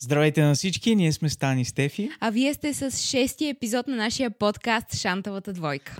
Здравейте на всички, ние сме Стани Стефи. А вие сте с шестия епизод на нашия подкаст Шантавата двойка.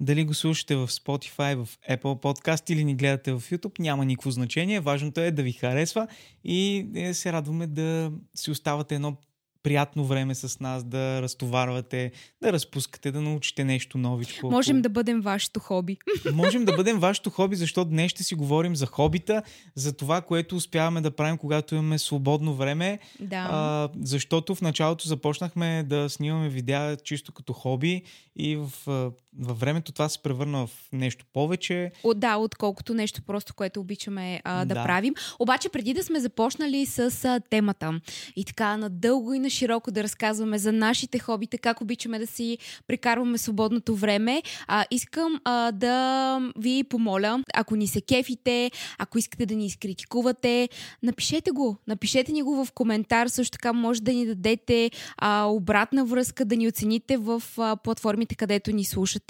Дали го слушате в Spotify, в Apple Podcast или ни гледате в YouTube, няма никакво значение. Важното е да ви харесва и е, се радваме да си оставате едно приятно време с нас, да разтоварвате, да разпускате, да научите нещо новичко. Можем да бъдем вашето хоби. Можем да бъдем вашето хоби, защото днес ще си говорим за хобита, за това, което успяваме да правим, когато имаме свободно време. Да. А, защото в началото започнахме да снимаме видеа чисто като хоби и в, във времето това се превърна в нещо повече. О, да, отколкото нещо просто, което обичаме а, да, да правим. Обаче преди да сме започнали с а, темата и така надълго и на широко да разказваме за нашите хобита, как обичаме да си прекарваме свободното време, а, искам а, да ви помоля, ако ни се кефите, ако искате да ни изкритикувате, напишете го. Напишете ни го в коментар. Също така може да ни дадете а, обратна връзка, да ни оцените в а, платформите, където ни слушате.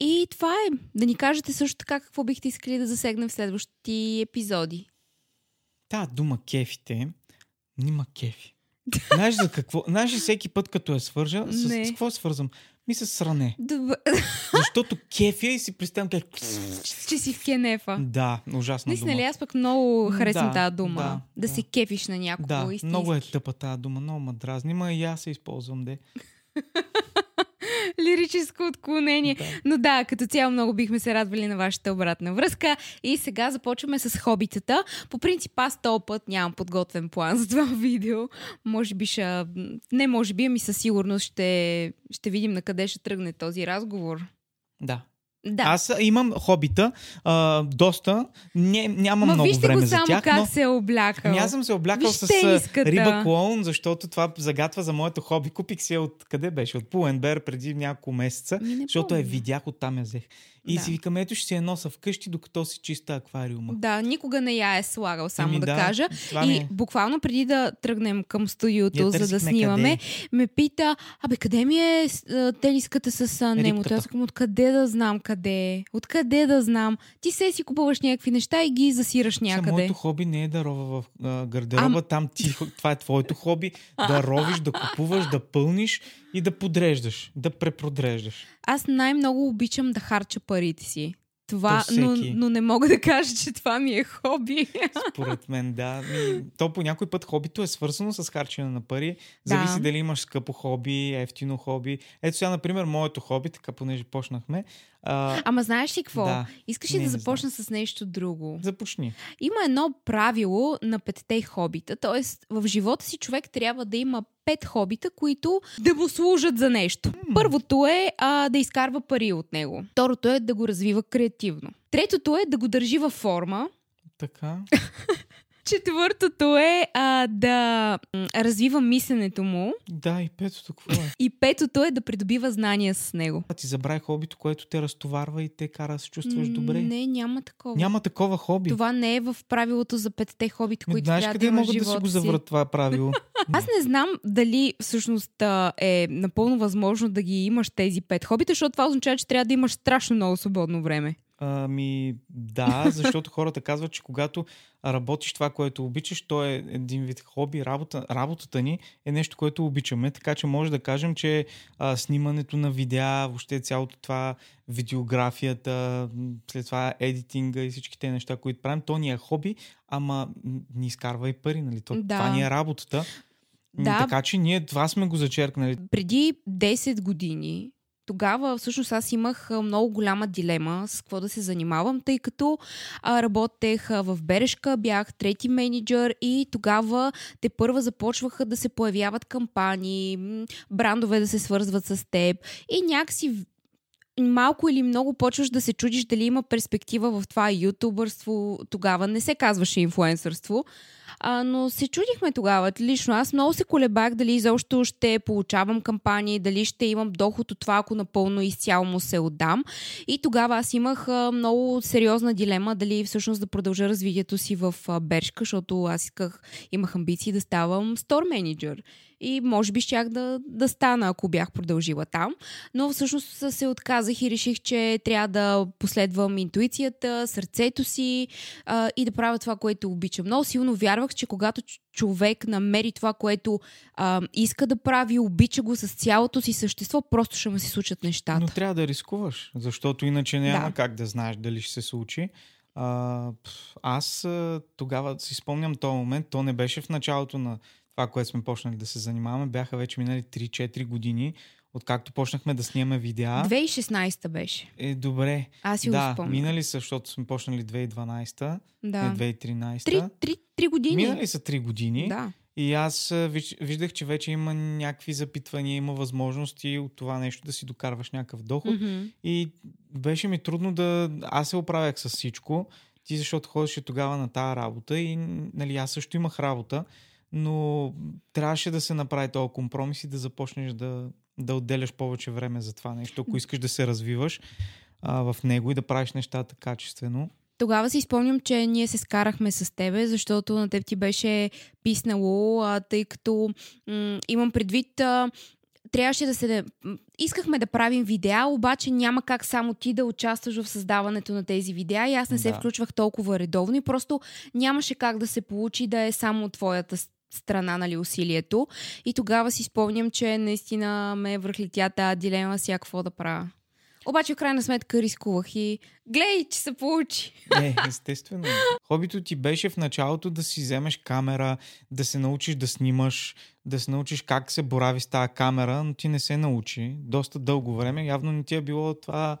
И това е. Да ни кажете също така какво бихте искали да засегнем в следващите епизоди. Та дума кефите, нима кефи. Знаеш за какво? Знаеш всеки път, като е свържа, с, с какво свързвам? Ми с сране. Добър. Защото кефия и си представям как... Че си в кенефа. Да, ужасна Наистина ли, аз пък много харесвам Да, тази дума. да, Да, да. се кефиш на някого. Да, истински. много е тъпа тази дума, много ма дразни, ма и аз се използвам, де. Лирическо отклонение. Да. Но да, като цяло много бихме се радвали на вашата обратна връзка. И сега започваме с хобитата. По принцип аз този път нямам подготвен план за това видео. Може би ще... Не може би, ами със сигурност ще, ще видим на къде ще тръгне този разговор. Да. Да. Аз имам хобита, а, доста, не, нямам Ма много вижте време го за само тях, как но... се е облякал. Ами аз съм се облякал Виж с тениската. риба клоун, защото това загатва за моето хоби. Купих си я от къде беше? От Пуенбер преди няколко месеца, защото я помня. видях, оттам я взех. И Да. си викам, ето ще си я носа вкъщи, докато си чиста аквариума. Да, никога не я е слагал, само Еми да, да, кажа. И е. буквално преди да тръгнем към студиото, за да снимаме, къде. ме пита, абе къде ми е а, тениската с а, немото? Аз казвам, откъде да знам къде е? Откъде да знам? Ти се си купуваш някакви неща и ги засираш някъде. моето хоби не е да рова в а, гардероба, Ам- там ти, това е твоето хоби, да ровиш, да купуваш, да пълниш и да подреждаш, да препродреждаш. Аз най-много обичам да харча парите си. Това, То но, но не мога да кажа, че това ми е хоби. Според мен, да. Ми, то по някой път хобито е свързано с харчене на пари. Да. Зависи дали имаш скъпо хоби, ефтино хоби. Ето сега, например, моето хоби, така понеже почнахме. А, Ама знаеш ли какво? Да. Искаш ли Не, да не започна с нещо друго? започни. Има едно правило на петте хобита, т.е. в живота си човек трябва да има пет хобита, които да му служат за нещо. Първото е а, да изкарва пари от него. Второто е да го развива креативно. Третото е да го държи във форма. Така. Четвъртото е а, да развива мисленето му. Да, и петото какво е? И петото е да придобива знания с него. А ти забравя хобито, което те разтоварва и те кара да се чувстваш добре. Не, няма такова. Няма такова хоби. Това не е в правилото за петте хобита, които знаеш трябва къде да могат да си го заврат това правило? Аз не знам дали всъщност е напълно възможно да ги имаш тези пет хобита, защото това означава, че трябва да имаш страшно много свободно време. Ами да, защото хората казват, че когато работиш това, което обичаш, то е един вид хоби. Работа, работата ни е нещо, което обичаме, така че може да кажем, че а, снимането на видеа, въобще цялото това, видеографията, след това едитинга и всички неща, които правим, то ни е хоби, ама ни изкарва и пари, нали? То, Да. Това ни е работата. Да. Така че ние това сме го зачеркнали. Преди 10 години тогава всъщност аз имах много голяма дилема с какво да се занимавам, тъй като а, работех в Берешка, бях трети менеджер и тогава те първа започваха да се появяват кампании, брандове да се свързват с теб и някакси малко или много почваш да се чудиш дали има перспектива в това ютубърство. Тогава не се казваше инфуенсърство. А, но се чудихме тогава. Лично аз много се колебах дали изобщо ще получавам кампании, дали ще имам доход от това, ако напълно изцяло му се отдам. И тогава аз имах а, много сериозна дилема дали всъщност да продължа развитието си в а, Бершка, защото аз исках, имах амбиции да ставам стор менеджер и може би щях да, да стана, ако бях продължила там. Но всъщност се отказах и реших, че трябва да последвам интуицията, сърцето си а, и да правя това, което обичам. Много силно вярвах, че когато човек намери това, което а, иска да прави, обича го с цялото си същество, просто ще му се случат нещата. Но трябва да рискуваш, защото иначе няма да. как да знаеш дали ще се случи. А, аз тогава си спомням този момент, то не беше в началото на това, което сме почнали да се занимаваме, бяха вече минали 3-4 години, откакто почнахме да снимаме видеа. 2016 беше. Е, добре. Аз си да, го спомням. минали са, защото сме почнали 2012, да. не 2013. 3, 3, 3 години. Минали са 3 години. Да. И аз виждах, че вече има някакви запитвания, има възможности от това нещо да си докарваш някакъв доход. Mm-hmm. И беше ми трудно да... Аз се оправях с всичко. Ти защото ходеше тогава на тази работа и нали, аз също имах работа но трябваше да се направи този компромис и да започнеш да, да отделяш повече време за това нещо, ако искаш да се развиваш а, в него и да правиш нещата качествено. Тогава си спомням, че ние се скарахме с тебе, защото на теб ти беше писнало, а, тъй като м- имам предвид а, трябваше да се... Искахме да правим видеа, обаче няма как само ти да участваш в създаването на тези видеа и аз не се да. включвах толкова редовно и просто нямаше как да се получи да е само твоята страна, нали, усилието. И тогава си спомням, че наистина ме връхлетя тази дилема си какво да правя. Обаче в крайна сметка рискувах и гледай, че се получи. Не, естествено. Хобито ти беше в началото да си вземеш камера, да се научиш да снимаш, да се научиш как се борави с тази камера, но ти не се научи. Доста дълго време. Явно не ти е било това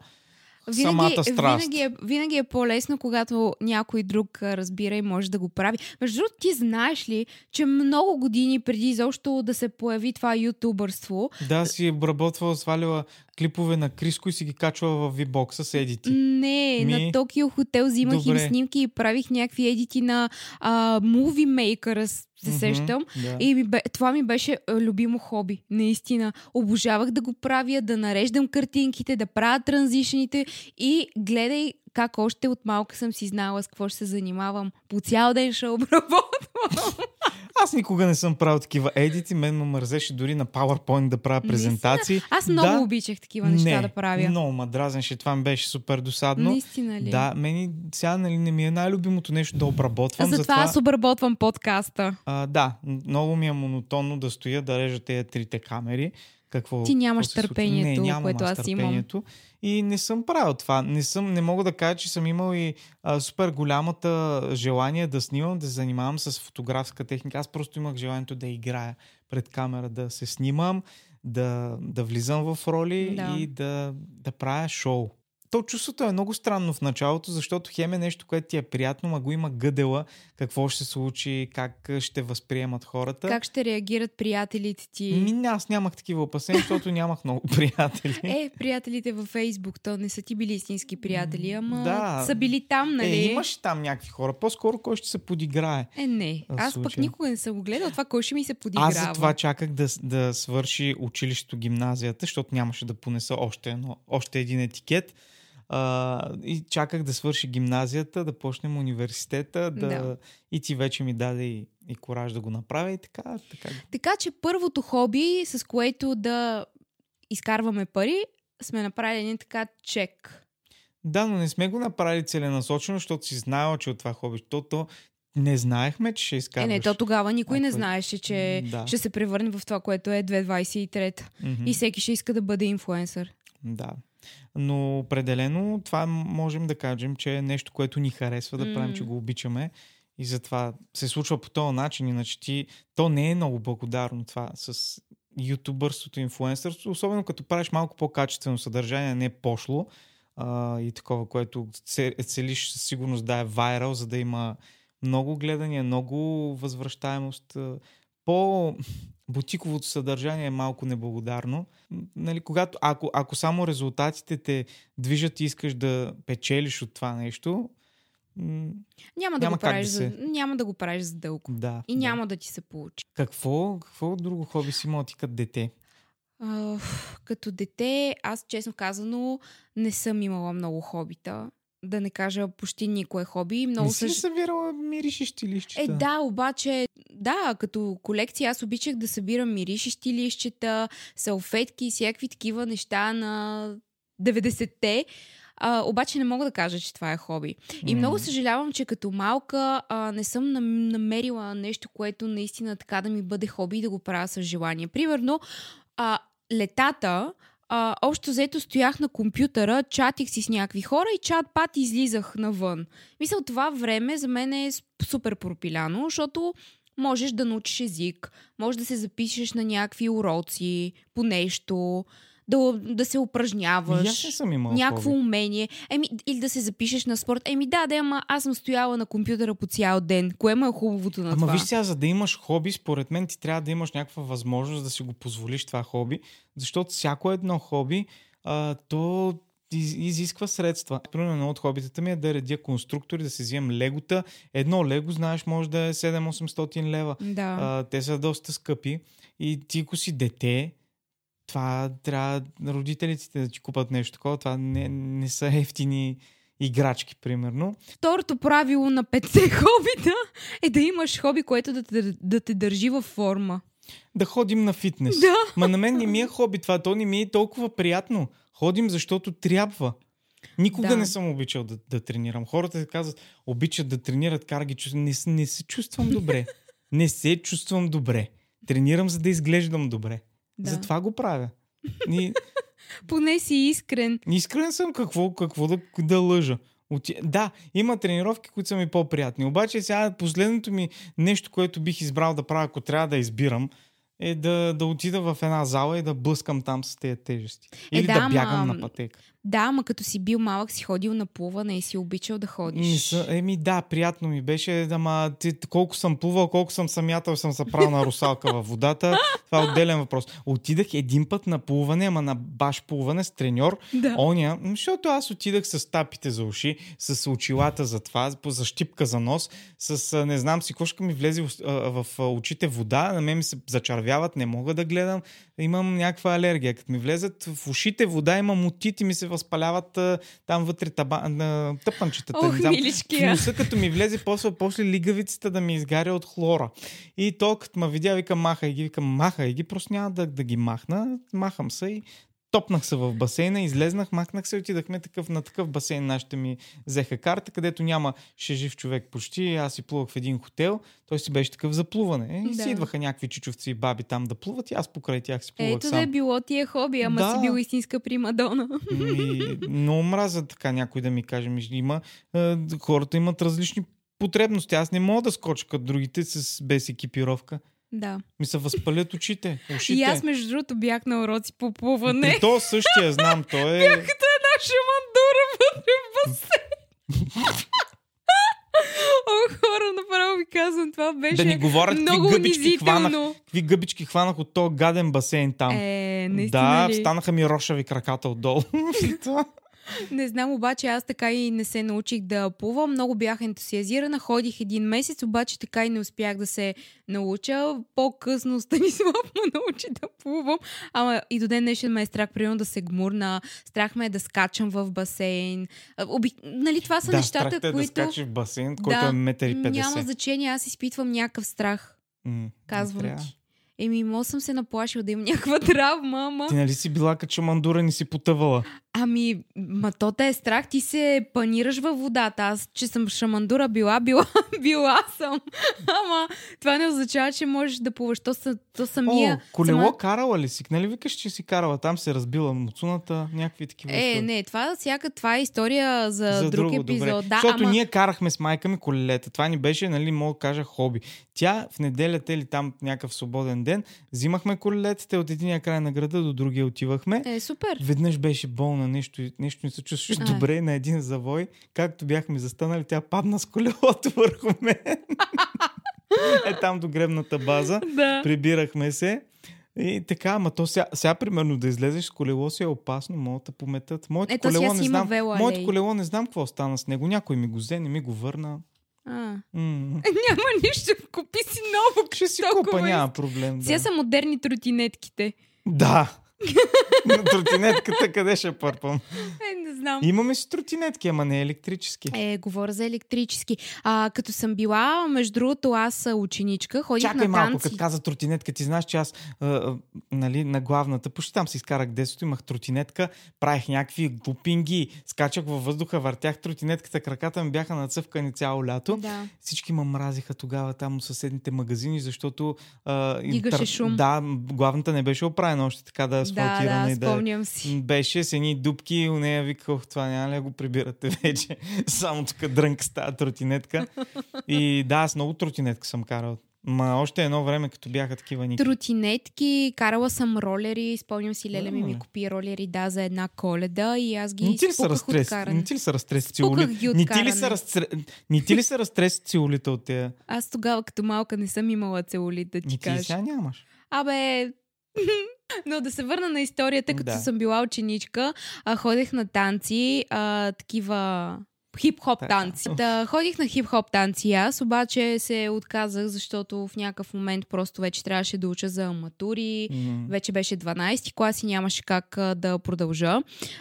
винаги, самата страст. Винаги е, винаги е по-лесно, когато някой друг разбира и може да го прави. Между другото, ти знаеш ли, че много години преди изобщо да се появи това ютубърство... Да, си е обработвала, сваляла клипове на Криско и си ги качвала в V-бокса с едити. Не, Ми... на Токио Хотел взимах Добре. им снимки и правих някакви едити на а, Movie Maker, се mm-hmm, сещам. Да. И ми бе, това ми беше любимо хоби, наистина. Обожавах да го правя, да нареждам картинките, да правя транзишните и гледай как още от малка съм си знала с какво ще се занимавам. По цял ден ще обработвам. Аз никога не съм правил такива едити. Мен ме мързеше дори на PowerPoint да правя презентации. Наистина? Аз много да, обичах такива неща не, да правя. Много ма дразнеше. Това ми беше супер досадно. Наистина ли? Да, мени сега нали, не ми е най-любимото нещо да обработвам. Затова, затова аз обработвам подкаста. А, да, много ми е монотонно да стоя да режа тези трите камери какво. Ти нямаш търпението, не, което аз имам. И не съм правил това. Не, съм, не мога да кажа, че съм имал и а, супер голямата желание да снимам, да се занимавам с фотографска техника. Аз просто имах желанието да играя пред камера, да се снимам, да, да влизам в роли да. и да, да правя шоу то чувството е много странно в началото, защото хем е нещо, което ти е приятно, ма го има гъдела, какво ще се случи, как ще възприемат хората. Как ще реагират приятелите ти? Ми, аз нямах такива опасения, защото нямах много приятели. Е, приятелите във Фейсбук, то не са ти били истински приятели, ама да. са били там, нали? Е, имаш там някакви хора. По-скоро кой ще се подиграе. Е, не. Аз случая. пък никога не съм го гледал това, кой ще ми се подиграва. Аз за това чаках да, да свърши училището, гимназията, защото нямаше да понеса още, едно, още един етикет а, и чаках да свърши гимназията, да почнем университета, да... да. и ти вече ми даде и, и кораж да го направя и така, така. Така че първото хоби, с което да изкарваме пари, сме направили един така чек. Да, но не сме го направили целенасочено, защото си знаела, че от това хоби, защото не знаехме, че ще изкарваш. Е, не, то тогава никой а, не знаеше, че да. ще се превърне в това, което е 2023. Mm-hmm. И всеки ще иска да бъде инфлуенсър. Да. Но определено това можем да кажем, че е нещо, което ни харесва да mm. правим, че го обичаме. И затова се случва по този начин. Иначе ти, то не е много благодарно това с ютубърството, инфлуенсърството, особено като правиш малко по-качествено съдържание, не пошло а, и такова, което целиш със сигурност да е вайрал, за да има много гледания, много възвръщаемост. По бутиковото съдържание е малко неблагодарно. Нали, когато, ако, ако само резултатите те движат и искаш да печелиш от това нещо, м- Няма да, Няма го правиш да за, се- няма да го правиш за дълго. да. И да. няма да ти се получи. Какво, какво друго хоби си имал ти като дете? А, като дете, аз честно казано не съм имала много хобита. Да не кажа почти никое хоби. Много не си съж... събирала миришещи лищета? Е, да, обаче, да, като колекция аз обичах да събирам миришещи лищета, салфетки и всякакви такива неща на 90-те. А, обаче не мога да кажа, че това е хоби. И много съжалявам, че като малка а, не съм нам- намерила нещо, което наистина така да ми бъде хоби и да го правя с желание. Примерно, а, летата, а, общо взето стоях на компютъра, чатих си с някакви хора и чат-пат излизах навън. Мисля, това време за мен е супер пропиляно, защото можеш да научиш език, можеш да се запишеш на някакви уроци по нещо, да, да се упражняваш. И съм имал Някакво хоби. умение. Еми, или да се запишеш на спорт. Еми да, да, ама аз съм стояла на компютъра по цял ден. Кое му е хубавото на Ама това? виж сега, за да имаш хоби, според мен ти трябва да имаш някаква възможност да си го позволиш това хоби, защото всяко едно хоби, а, то из- изисква средства. Примерно едно от хобитата ми е да редя конструктори, да се вземам легота. Едно лего, знаеш, може да е 7-800 лева. Да. А, те са доста скъпи и ти ако си дете, това трябва родителите да ти купат нещо такова. Това не, не са ефтини играчки, примерно. Второто правило на петте хобита е да имаш хоби, което да те, да те държи във форма. Да ходим на фитнес. Да. Ма на мен не ми е хоби това, то не ми е толкова приятно. Ходим, защото трябва. Никога Да. не съм обичал да, да тренирам. Хората казват, обичат да тренират, кара ги чувствам. Не, не се чувствам добре. не се чувствам добре. Тренирам, за да изглеждам добре. Да. Затова го правя. И, Поне си искрен. искрен съм какво, какво да, да лъжа. Оти... Да, има тренировки, които са ми по-приятни. Обаче сега последното ми нещо, което бих избрал да правя, ако трябва да избирам, е да, да отида в една зала и да блъскам там с тези тежести. Или да, да, бягам ама- на пътека. Да, ама като си бил малък, си ходил на плуване и си обичал да ходиш. Не еми да, приятно ми беше, ама ти, колко съм плувал, колко съм самятел, съм се правил на русалка във водата. Това е отделен въпрос. Отидах един път на плуване, ама на баш плуване с треньор. Да. Оня, защото аз отидах с тапите за уши, с очилата за това, за щипка за нос, с не знам си, кошка ми влезе в, в очите вода, на мен ми се зачервяват, не мога да гледам, имам някаква алергия. Като ми влезат в ушите вода, имам отити, ми се възпаляват а, там вътре таба, на тъпанчетата. Ох, не знам. миличкия. В носа, като ми влезе, после, после лигавицата да ми изгаря от хлора. И то, като ме видя, вика, махай ги, викам, махай ги, просто няма да, да ги махна. Махам се и топнах се в басейна, излезнах, махнах се, отидахме такъв, на такъв басейн. Нашите ми взеха карта, където няма ще жив човек почти. Аз си плувах в един хотел, той си беше такъв за плуване. И Да. си идваха някакви чичовци и баби там да плуват и аз покрай тях си плувах Ето сам. да е било ти е хоби, ама Да. си бил истинска примадона. Ми, много мразя така някой да ми каже. Ми, има, е, хората имат различни потребности. Аз не мога да скоча като другите с, без екипировка. Да. Ми се възпалят очите, ушите. И аз, между другото, бях на уроци по плуване. И то същия, знам, той е... Като една шамандура вътре в басейн. О, хора, направо ви казвам, това беше Да ни говорят много какви гъбички хванах, какви гъбички хванах от този гаден басейн там. Е, наистина да, ли? станаха ми рошави краката отдолу. Не знам, обаче аз така и не се научих да плувам. Много бях ентусиазирана, ходих един месец, обаче така и не успях да се науча. По-късно Станислав ме научи да плувам. Ама и до ден днешен ме е страх, примерно да се гмурна, страх ме е да скачам в басейн. Оби... Нали, това са да, нещата, е да които... скачиш в басейн, който е метър и 50. Няма значение, аз изпитвам някакъв страх, М, казвам ти. Еми, може съм се наплашил да имам някаква травма, ама... Ти нали си била като шамандура ни си потъвала? Ами, ма то те е страх, ти се панираш във водата. Аз, че съм шамандура, била, била, била съм. Ама това не означава, че можеш да плуваш. То, са, то самия... О, колело сама- карала ли си? Нали викаш, че си карала? Там се разбила муцуната, някакви такива. Е, истории. не, това всяка това е история за, За друг друго, епизод. добре. Да, Защото ама... ние карахме с майка ми колелета. Това ни беше, нали, мога да кажа, хоби. Тя в неделята или там някакъв свободен ден, взимахме колелетата от единия край на града до другия отивахме. Е, супер. Веднъж беше болна, нещо, нещо не се чувстваше А. добре на един завой. Както бяхме застанали, тя падна с колелото върху мен. е там до гребната база. Да. Прибирахме се. И така, ама то сега, сега примерно да излезеш с колело си е опасно, могат да пометат. Моето Ето, колело не знам. Моето колело не знам какво стана с него. Някой ми го взе, не ми го върна. М. Няма нищо, купи си ново. Ще си толкова купа, няма проблем. Сега Да. са модерни тротинетките. да. На тротинетката къде ще пърпам? Е, не знам. Имаме си тротинетки, ама не електрически. Е, говоря за електрически. А, като съм била, между другото, аз ученичка, ходих Чакай на малко, танци. като каза тротинетка, ти знаеш, че аз а, нали, на главната, почти там си изкарах детството, имах тротинетка, правих някакви глупинги, скачах във въздуха, въртях тротинетката, краката ми бяха нацъвкани цяло лято. Да. Всички ме мразиха тогава там съседните магазини, защото... А, Дигаше шум. Да, главната не беше оправена още така да е Да, да, и да спомням си. беше с едни дубки, у нея виках, това няма ли да го прибирате вече? Само тук дрънка с тази тротинетка. И да, аз много тротинетка съм карал. Ма още едно време, като бяха такива ники. Тротинетки, карала съм ролери, спомням си, Леля ми ми купи ролери, да, за една коледа и аз ги Не ти ли са разтрес? Не ти ли са разтрес от Не ти ли са каране. разтре... Не ти ли са разтрес цилулите от тея? Аз тогава като малка не съм имала целулит, да ти Не ти кажа. сега нямаш. Абе, но да се върна на историята, като Да. съм била ученичка, а, ходех на танци, а, такива хип-хоп танци. Да, ходих на хип-хоп танци аз, обаче се отказах, защото в някакъв момент просто вече трябваше да уча за матури. М. Вече беше 12 клас и нямаше как а, да продължа.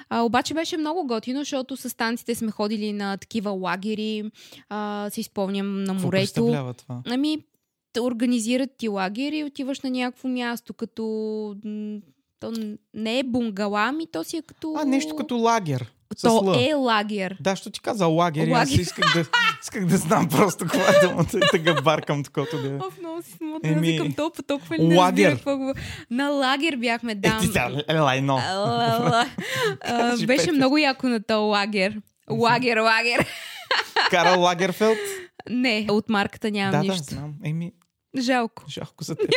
А, обаче беше много готино, защото с танците сме ходили на такива лагери, а, си спомням на Какво морето. представлява това? Ами, организират ти лагер и отиваш на някакво място, като... То не е бунгала, ами то си е като... А, нещо като лагер. То Л. е лагер. Да, що ти каза лагер, и аз Лагер. исках да, исках да знам просто каква е думата и да баркам такова да е. Оф, много си смутна. Еми. Викам толкова, толкова ли не лагер. разбира какво. На лагер бяхме, Е, да. ти сега, елай, но. А, а, Кажи, Беше много яко на то лагер. Лагер, лагер. Карал Лагерфелд? Не, от марката нямам да, да, нищо. знам. Еми, Жалко. жалко за теб.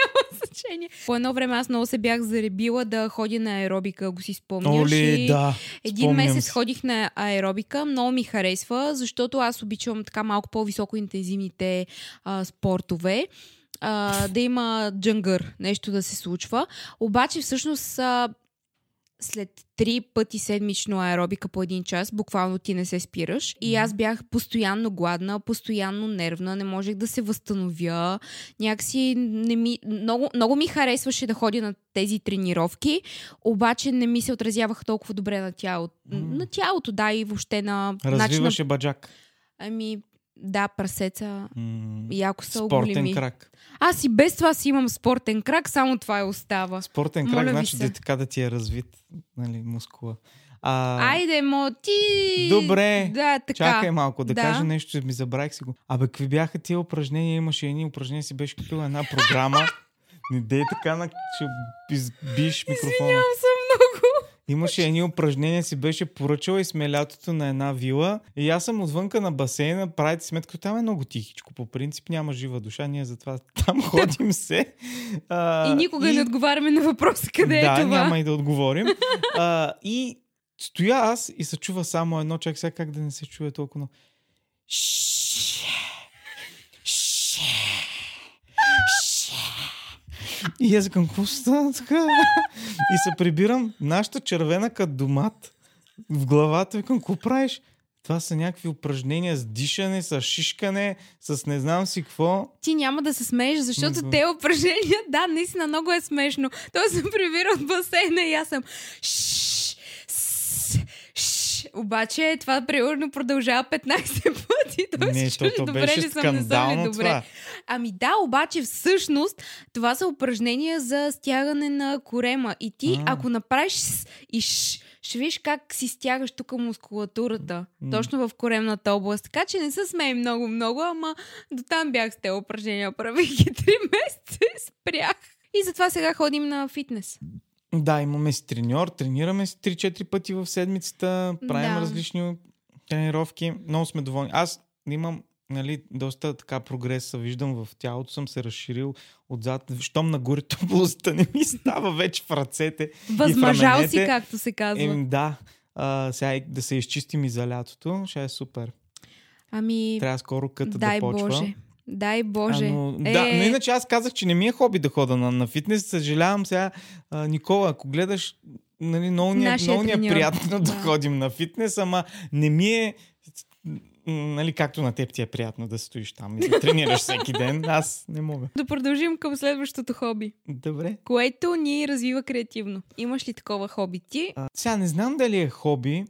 Значение. По едно време аз много се бях заребила да ходя на аеробика, ако си спомняш. Оли, и- да. Един спомням месец си. ходих на аеробика, много ми харесва, защото аз обичам така малко по-високо интензивните а, спортове. А, да има джангър, нещо да се случва. Обаче всъщност а, след три пъти седмично аеробика по един час, буквално ти не се спираш. И аз бях постоянно гладна, постоянно нервна, не можех да се възстановя. Някакси не ми, много, много ми харесваше да ходя на тези тренировки, обаче не ми се отразяваха толкова добре на тялото. М. На тялото, да, и въобще на начина... Развиваше баджак. Ами, да, прасеца М, яко са Спортен крак. Аз и без това си имам спортен крак, само това е остава. Спортен Моля крак, ви значи да, така да ти е развит нали, мускула. А, Айде, мо, ти... Добре. Да, така. Чакай малко да, Да. кажа нещо, ми забравих си го. Абе, какви бяха тия упражнения? Имаше едни упражнения, си беше купила една програма. Не дей така, на... ще избиш микрофона. Извинявам се. Имаше едни упражнения, си беше поръчала и сме лятото на една вила. И аз съм отвънка на басейна, правите сметка, там е много тихичко. По принцип няма жива душа, ние затова там ходим се. А, И никога не отговаряме на въпроса къде да, е това. няма и да отговорим. а, и стоя аз и се чува само едно, чак сега как да не се чуе толкова много. Ш- ш- ш- И аз към какво стана така? И се прибирам, нашата червена като домат в главата, викам, какво правиш? Това са някакви упражнения с дишане, с шишкане, с не знам си какво. Ти няма да се смееш, защото те упражнения, да, наистина много е смешно. Той се прибира от басейна и аз съм. Обаче това примерно продължава 15 пъти. Той не, се чуди, добре ли съм, не съм ли добре. това. Ами да, обаче всъщност това са упражнения за стягане на корема. И ти, А. ако направиш и ш, ще видиш как си стягаш тук мускулатурата. М. Точно в коремната област. Така че не се смей много-много, ама до там бях с тези упражнения. Правих ги 3 месеца и спрях. И затова сега ходим на фитнес. Да, имаме си треньор, тренираме си 3-4 пъти в седмицата, правим Да. различни тренировки. Много сме доволни. Аз имам нали, доста така прогрес, виждам в тялото, съм се разширил отзад. Щом нагоре тубулостта не ми става вече в ръцете. Възмъжал си, както се казва. Еми, да, а, сега и да се изчистим и за лятото, ще е супер. Ами, Трябва скоро къта дай да почва. Боже. Дай Боже. А, но, е... да, но иначе аз казах, че не ми е хоби да хода на, на фитнес. Съжалявам сега, а, Никола, ако гледаш, нали, много ни, е, много ни е приятно да. да ходим на фитнес, ама не ми е нали, както на теб ти е приятно да стоиш там и да тренираш всеки ден, аз не мога. Да продължим към следващото хоби. Добре. Което ни развива креативно. Имаш ли такова хоби ти? А, сега не знам дали е хоби,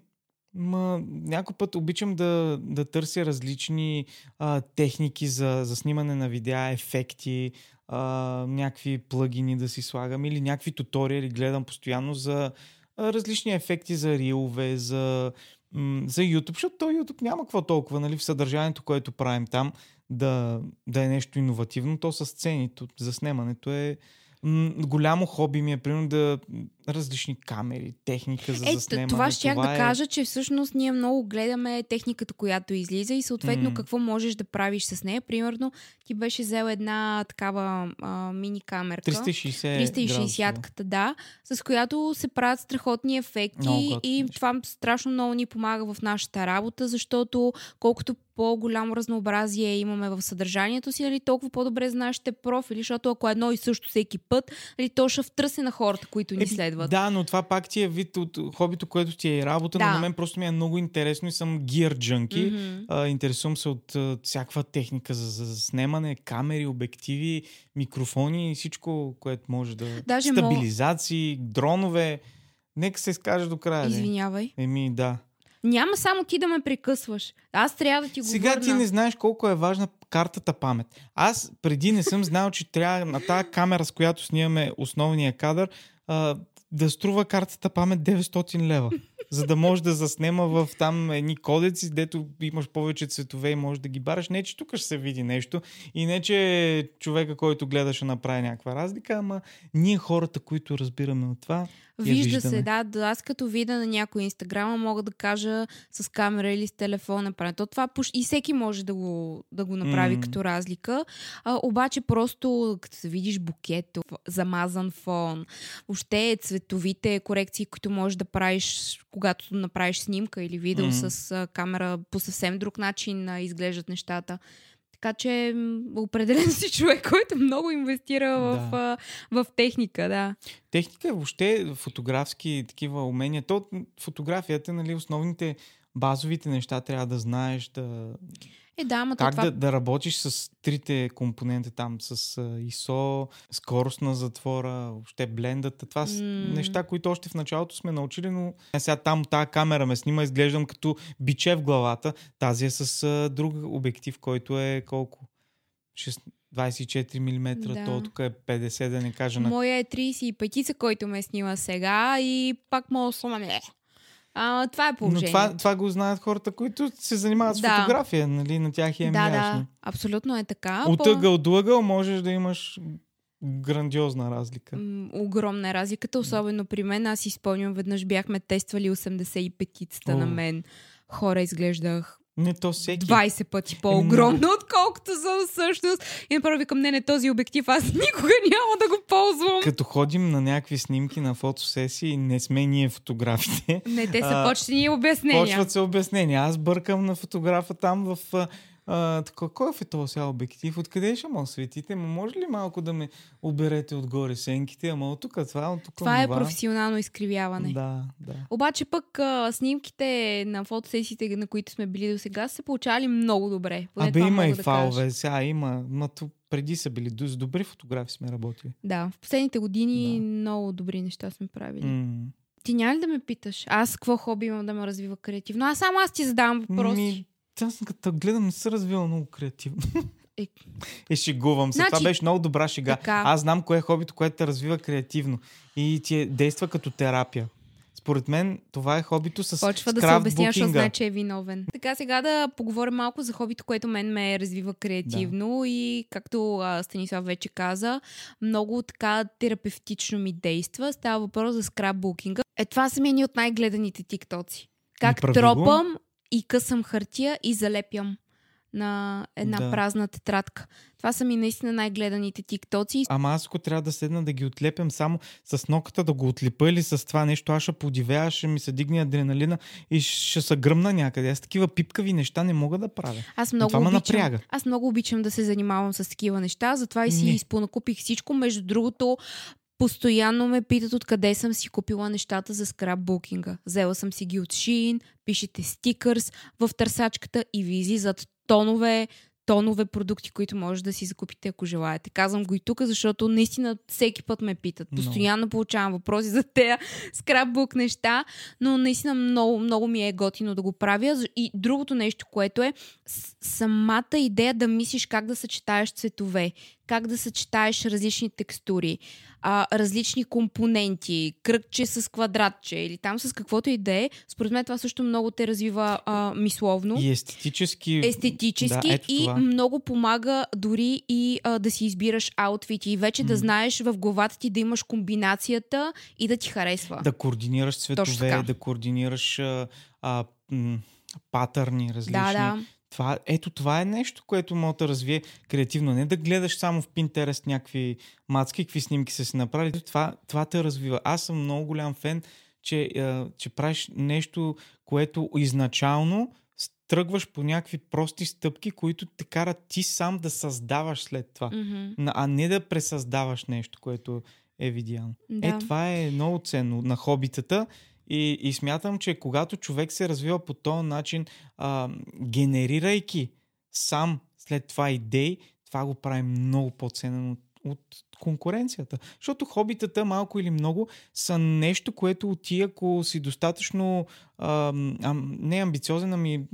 Ма, някой път обичам да, да търся различни а, техники за, за снимане на видеа, ефекти, а, някакви плагини да си слагам или някакви туториали гледам постоянно за а, различни ефекти за рилове, за, за YouTube, защото то YouTube няма какво толкова нали, в съдържанието, което правим там да, да е нещо иновативно, то с сцените за снимането е голямо хоби ми е, примерно, да различни камери, техника за е, заснемане. Това ще това да е... кажа, че всъщност ние много гледаме техниката, която излиза и съответно mm. какво можеш да правиш с нея. Примерно, ти беше взел една такава а, мини камерка. 360 360-ката, да, с която се правят страхотни ефекти и това страшно много ни помага в нашата работа, защото колкото по-голямо разнообразие имаме в съдържанието си, нали, толкова по-добре знаеш те профили, защото ако едно и също всеки път, нали, то ще втръсе на хората, които ни следват. Да, но това пак ти е вид от хобито, което ти е работа, да. но на мен просто ми е много интересно и съм гир джанки. Mm-hmm. А, интересувам се от а, всякаква техника за, за снимане, камери, обективи, микрофони и всичко, което може да... Даже Стабилизации, мог... дронове. Нека се изкаже до края. Извинявай. Еми, да. Няма само ти да ме прекъсваш. Аз трябва да ти го Сега върна. ти не знаеш колко е важна картата памет. Аз преди не съм знал, че трябва на тази камера, с която снимаме основния кадър, а, да струва картата памет 900 лева. За да можеш да заснема в там едни кодеци, дето имаш повече цветове и можеш да ги бараш. Не, че тук ще се види нещо и не, че човека, който гледаше направи някаква разлика, ама ние хората, които разбираме от това, Вижда се, да, да. Аз като видя на някой инстаграма, мога да кажа с камера или с телефон направя. То това и всеки може да го, да го направи mm. като разлика. А, обаче просто като се видиш букето, замазан фон, въобще цветовите корекции, които можеш да правиш, когато направиш снимка или видео mm. с камера, по съвсем друг начин изглеждат нещата. Така че определен си човек, който много инвестира да. в, в техника, да. Техника е въобще фотографски такива умения. То фотографията, нали, основните базовите неща трябва да знаеш да е, да, ама как това... да, да работиш с трите компонента там, с ISO, скорост на затвора, въобще блендата. Това са mm. неща, които още в началото сме научили, но сега там тази камера ме снима, изглеждам като биче в главата. Тази е с а, друг обектив, който е колко? 6... 24 мм, да. то тук е 50, да не кажа. На... Моя е 35, който ме снима сега и пак мога да сломам. А, това е положението. Но това, това го знаят хората, които се занимават с да. фотография. Нали? На тях е Да, ясно. да, абсолютно е така. От ъгъл до ъгъл можеш да имаш грандиозна разлика. М- огромна е разликата, особено при мен. Аз изпълням, веднъж бяхме тествали 85-кицата на мен. Хора изглеждах не, то всеки. 20 пъти по-огромно, отколкото съм всъщност. И направо викам, не, не, този обектив аз никога няма да го ползвам. Като ходим на някакви снимки на фотосесии, не сме ние фотографите. Не, те са почти обяснения. Почват се обяснения. Аз бъркам на фотографа там в а, така, кой е този сега обектив? Откъде ще му светите? Ма може ли малко да ме оберете отгоре сенките? Ама от тук това, от тук Това е професионално изкривяване. Да, да. Обаче пък а, снимките на фотосесиите, на които сме били до сега, са получавали много добре. Поне Абе има и да фалове, сега има. Ма преди са били с добри фотографи сме работили. Да, в последните години да. много добри неща сме правили. Mm. Ти няма ли да ме питаш? Аз какво хоби имам да ме развива креативно? Аз само аз ти задавам въпроси. Ми, аз като гледам не се развива много креативно. Е, е шегувам се. Значи, Това беше много добра шега. Така. Аз знам кое е хобито, което те развива креативно. И ти е, действа като терапия. Според мен това е хобито с Почва да се обясня, защото знае, че е виновен. Така сега да поговорим малко за хобито, което мен ме развива креативно да. и както а, Станислав вече каза, много така терапевтично ми действа. Става въпрос за скраббукинга. Е, това са ми едни от най-гледаните тиктоци. Как тропам и късам хартия и залепям на една Да. празна тетрадка. Това са ми наистина най-гледаните тиктоци. Ама аз ако трябва да седна да ги отлепям само с ноката да го отлепа или с това нещо, аз ще подивея, ще ми се дигне адреналина и ще се гръмна някъде. Аз такива пипкави неща не мога да правя. Аз много това обичам. Аз много обичам да се занимавам с такива неща, затова и си Не. изпонакупих всичко. Между другото, постоянно ме питат откъде съм си купила нещата за скрапбукинга. Взела съм си ги от Shein, пишете стикърс в търсачката и ви излизат тонове, тонове продукти, които може да си закупите, ако желаете. Казвам го и тук, защото наистина всеки път ме питат. Постоянно получавам въпроси за тея скрапбук неща, но наистина много, много ми е готино да го правя. И другото нещо, което е самата идея да мислиш как да съчетаеш цветове, как да съчетаеш различни текстури, а, различни компоненти, кръгче с квадратче или там с каквото и да е. Според мен това също много те развива а, мисловно И естетически. естетически Да, и това. много помага дори и а, да си избираш аутфити и вече да М. знаеш в главата ти да имаш комбинацията и да ти харесва. Да координираш цветове, да координираш а, а, м, патърни различни. да, да. Това, ето това е нещо, което може да развие креативно. Не да гледаш само в Pinterest някакви мацки, какви снимки са си направили. Това, това те развива. Аз съм много голям фен, че, че правиш нещо, което изначално тръгваш по някакви прости стъпки, които те карат ти сам да създаваш след това. На- А не да пресъздаваш нещо, което е видяно. Да. Е, това е много ценно на хобитата. И, и смятам, че когато човек се развива по този начин, а, генерирайки сам след това идеи, това го прави много по-ценен от, от конкуренцията. Защото хобитата, малко или много, са нещо, което ти, ако си достатъчно а, не амбициозен, ами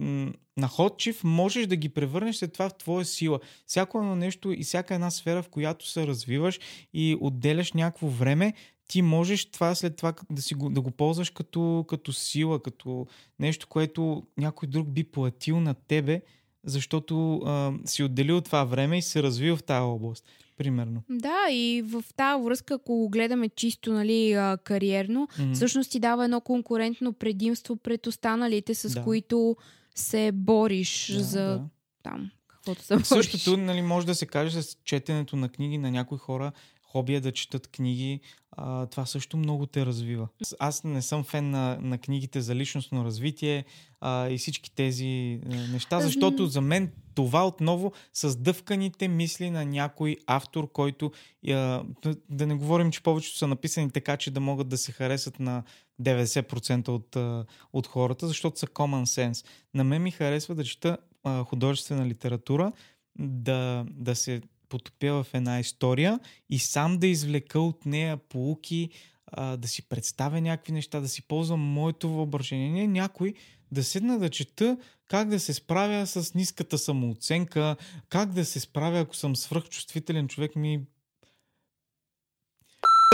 находчив, можеш да ги превърнеш след това в твоя сила. Всяко едно нещо и всяка една сфера, в която се развиваш и отделяш някакво време, ти можеш това след това да, си го, да го ползваш като, като сила, като нещо, което някой друг би платил на тебе, защото а, си отделил това време и се развил в тази област. Примерно. Да, и в тази връзка, ако го гледаме чисто нали, а, кариерно, М. всъщност ти дава едно конкурентно предимство пред останалите, с Да. които се бориш Да, за да. там, каквото се. Същото нали, може да се каже с четенето на книги на някои хора. Хоби е да четат книги. А, това също много те развива. Аз не съм фен на, на книгите за личностно развитие а, и всички тези неща, защото за мен това отново с дъвканите мисли на някой автор, който а, да- да не говорим, че повечето са написани така, че да могат да се харесат на 90% от, а, от хората, защото са common sense. На мен ми харесва да чета а, художествена литература, да, да се потопя в една история и сам да извлека от нея полуки, а, да си представя някакви неща, да си ползвам моето въображение. Не някой да седна да чета как да се справя с ниската самооценка, как да се справя, ако съм свръхчувствителен човек ми...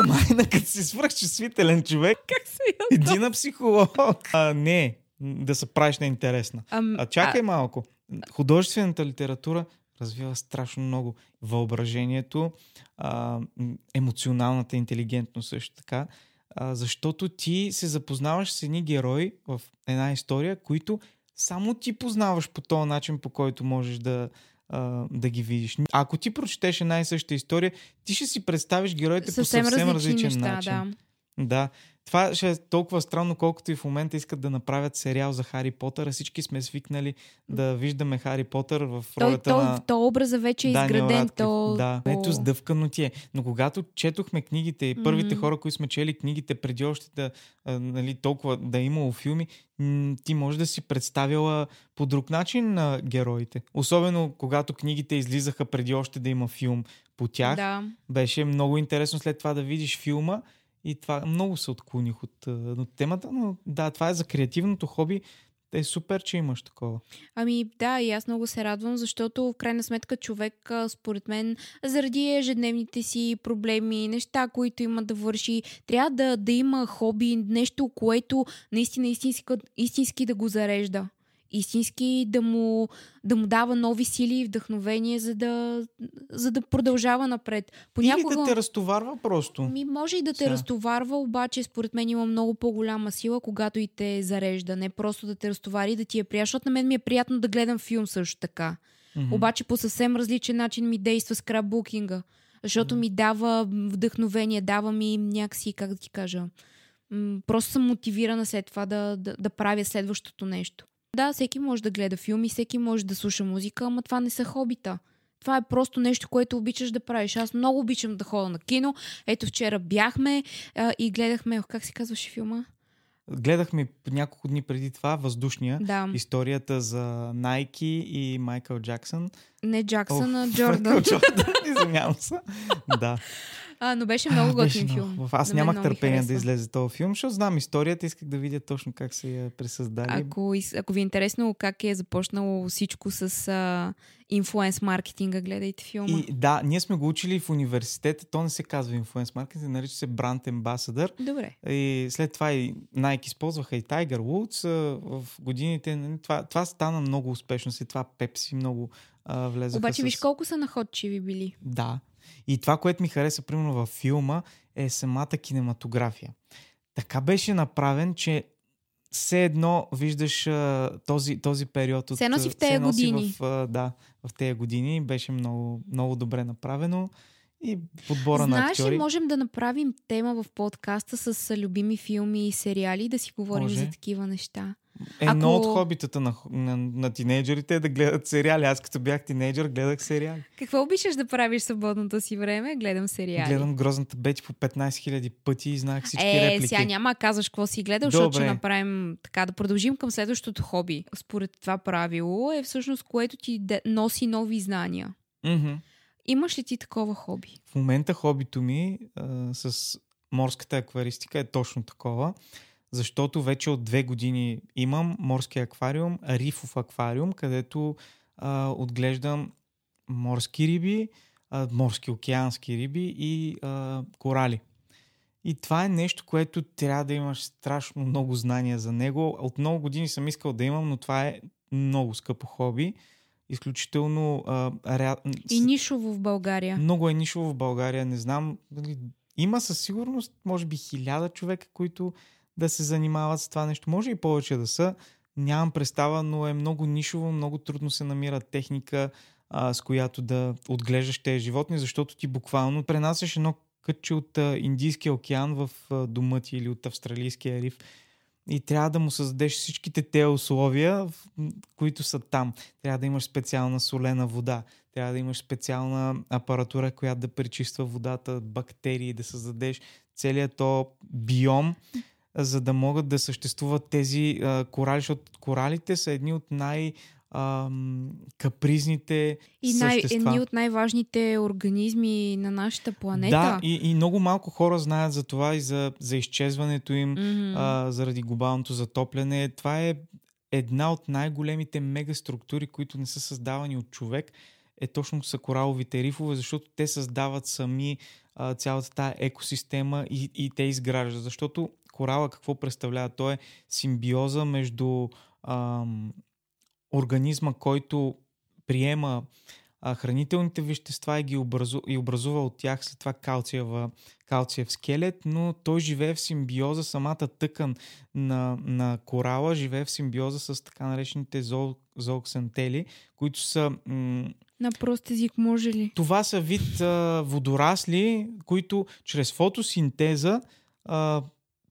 Майна, като си свръхчувствителен човек, Как се иди на психолог. А, не, да се правиш на интересна. Ам, А чакай малко. Художествената литература развива страшно много въображението, а, емоционалната интелигентност също така, а, защото ти се запознаваш с едни герои в една история, които само ти познаваш по този начин, по който можеш да, а, да ги видиш. Ако ти прочетеш една и съща история, ти ще си представиш героите съвсем по съвсем различен неща, начин. да. Да. Това ще е толкова странно, колкото и в момента искат да направят сериал за Хари Потър. Всички сме свикнали да виждаме Хари Потър в ролята той, на то образа вече е Даниел изграден. Радклиф. То, Да, то- ето сдъвкано ти е. Но когато четохме книгите и първите Мгм. хора, които сме чели книгите преди още да, а, нали, толкова да е имало филми, м, ти може да си представила по друг начин на героите. Особено когато книгите излизаха преди още да има филм по тях. Да. Беше много интересно след това да видиш филма и това много се отклоних от, от темата, но да, това е за креативното хоби. Е супер, че имаш такова. Ами да, и аз много се радвам, защото в крайна сметка човек, според мен, заради ежедневните си проблеми, неща, които има да върши, трябва да, да има хоби, нещо, което наистина истински, истински да го зарежда. Истински да му, да му дава нови сили и вдъхновение, за да, за да продължава напред. Или да те разтоварва просто. Ми, може и да те Сега. разтоварва, обаче според мен има много по-голяма сила, когато и те зарежда. Не просто да те разтовари да ти е приятно, защото на мен ми е приятно да гледам филм също така. Mm-hmm. Обаче по съвсем различен начин ми действа скраббукинга. Защото mm-hmm. ми дава вдъхновение, дава ми някакси, как да ти кажа, просто съм мотивирана след това да, да, да правя следващото нещо. Да, всеки може да гледа филми, всеки може да слуша музика, ама това не са хобита. Това е просто нещо, което обичаш да правиш. Аз много обичам да ходя на кино. Ето вчера бяхме а, и гледахме, как се казваше филма? Гледахме няколко дни преди това Въздушния. Да. Историята за Найки и Майкъл Джаксън. Не Джаксън, а Джордан. Джордан, извинявам се. Да. А, но беше много готин филм. Аз На нямах търпение да излезе този филм, защото знам историята, исках да видя точно как се я пресъздали. Ако, ако ви е интересно как е започнало всичко с а, инфлуенс маркетинга, гледайте филма. И, да, ние сме го учили в университета, то не се казва инфлуенс маркетинг, нарича се бранд амбасадър. Добре. И след това и Nike използваха и Tiger Woods в годините. Нали, това, това стана много успешно, след това Pepsi много а, влезаха Обаче с... виж колко са находчиви били. Да. И това, което ми хареса, примерно във филма, е самата кинематография. Така беше направен, че все едно виждаш а, този, този период от... Все носи в тези години. В, а, да, в тези години. Беше много, много добре направено. И подбора Знаеш на актьори. ли, можем да направим тема в подкаста с любими филми и сериали, да си говорим Може. за такива неща. Едно Ако- от хобитата на, на, на тинейджерите е да гледат сериали. Аз като бях тинейджър гледах сериали. Какво обичаш да правиш свободното си време? Гледам сериали. Гледам грозната Бети по 15 000 пъти и знаех всички е, реплики. сега няма казваш какво си гледал, защото ще Добре. направим така да продължим към следващото хоби. Според това правило е всъщност което ти носи нови знания. Мгм. Имаш ли ти такова хоби? В момента хобито ми а, с морската акваристика е точно такова, защото вече от две години имам морски аквариум, рифов аквариум, където а, отглеждам морски риби, а, морски океански риби и а, корали. И това е нещо, което трябва да имаш страшно много знания за него. От много години съм искал да имам, но това е много скъпо хоби. Изключително а, ря... И нишово в България. много е нишово в България. Не знам. дали- Има със сигурност, може би, хиляда човека, които да се занимават с това нещо. Може и повече да са. Нямам представа, но е много нишово, много трудно се намира техника, а, с която да отглеждаш тези животни, защото ти буквално пренасяш едно кътче от а, Индийския океан в а, дома ти или от Австралийския риф и трябва да му създадеш всичките те условия, които са там. Трябва да имаш специална солена вода, трябва да имаш специална апаратура, която да пречиства водата, бактерии, да създадеш целият то биом, за да могат да съществуват тези а, корали, защото коралите са едни от най- ам, капризните И най- същества. едни от най-важните организми на нашата планета. Да, и, и много малко хора знаят за това и за, за изчезването им Мгм. а, заради глобалното затопляне. Това е една от най-големите мегаструктури, които не са създавани от човек, е точно са кораловите рифове, защото те създават сами а, цялата тая екосистема и, и те изграждат. Защото корала какво представлява? Той е симбиоза между ам, организма, който приема а, хранителните вещества и ги образу, и образува от тях след това калциева, калциев скелет, но той живее в симбиоза, самата тъкан на, на корала живее в симбиоза с така наречените зоо, зооксантели, които са... М- На прост език може ли? това са вид а, водорасли, които чрез фотосинтеза а,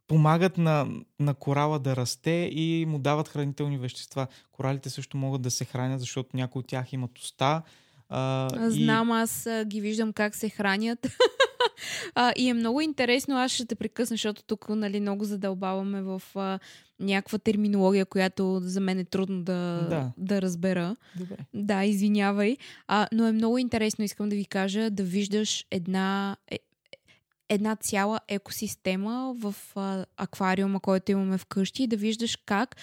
помагат на, на корала да расте и му дават хранителни вещества. Коралите също могат да се хранят, защото някои от тях имат уста. А, Аз и- Знам, аз а, ги виждам как се хранят. а, и е много интересно, аз ще те прекъсна, защото тук нали, много задълбаваме в а, някаква терминология, която за мен е трудно да, Да. да разбера. Добре. Да, извинявай. А, но е много интересно, искам да ви кажа, да виждаш една, е, една цяла екосистема в а, аквариума, който имаме вкъщи и да виждаш как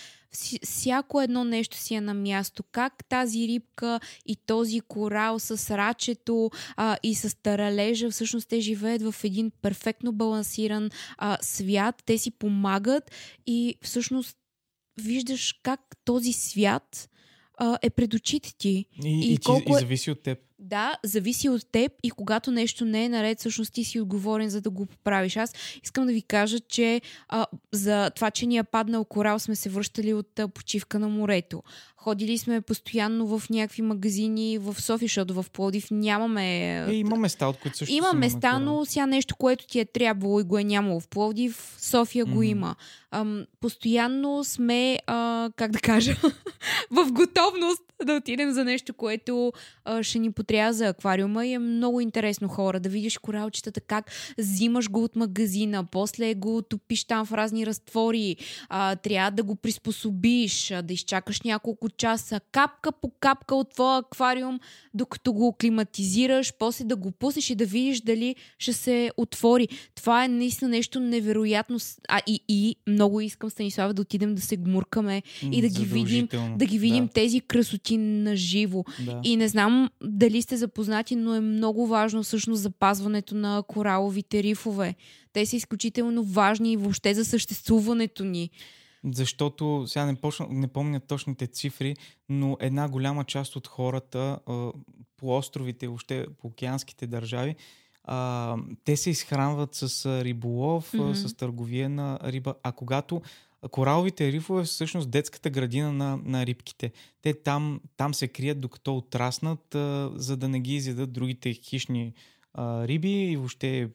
всяко едно нещо си е на място. Как тази рибка и този корал с рачето а, и с таралежа, всъщност те живеят в един перфектно балансиран а, свят. Те си помагат и всъщност виждаш как този свят а, е пред очите ти. И, И и, колко и е- зависи от теб. Да, зависи от теб и когато нещо не е наред, всъщност ти си отговорен за да го поправиш. Аз искам да ви кажа, че а, за това, че ни е паднал корал, сме се връщали от а, почивка на морето. Ходили сме постоянно в някакви магазини в София, защото в Плодив нямаме... Е, има места, от които също Има места, но сега нещо, което ти е трябвало и го е нямало в Пловдив, София mm-hmm. го има. Ам, постоянно сме, а, как да кажа, в готовност да отидем за нещо, което а, ще ни потрябва за аквариума и е много интересно хора да видиш коралчетата как взимаш го от магазина, после го топиш там в разни разтвори, а, трябва да го приспособиш, а, да изчакаш няколко часа, капка по капка от твоя аквариум, докато го климатизираш, после да го пуснеш и да видиш дали ще се отвори. Това е наистина нещо невероятно. А и, и много искам Станислава да отидем да се гмуркаме и да ги видим, да ги видим да. тези красоти на живо. Да. И не знам дали сте запознати, но е много важно всъщност запазването на кораловите рифове. Те са изключително важни и въобще за съществуването ни защото сега не, почна, не помня точните цифри, но една голяма част от хората по островите, въобще по океанските държави, а, те се изхранват с риболов, mm-hmm. с търговия на риба. А когато кораловите рифове всъщност детската градина на, на рибките. Те там, там се крият докато отраснат, а, за да не ги изядат другите хищни а, риби и въобще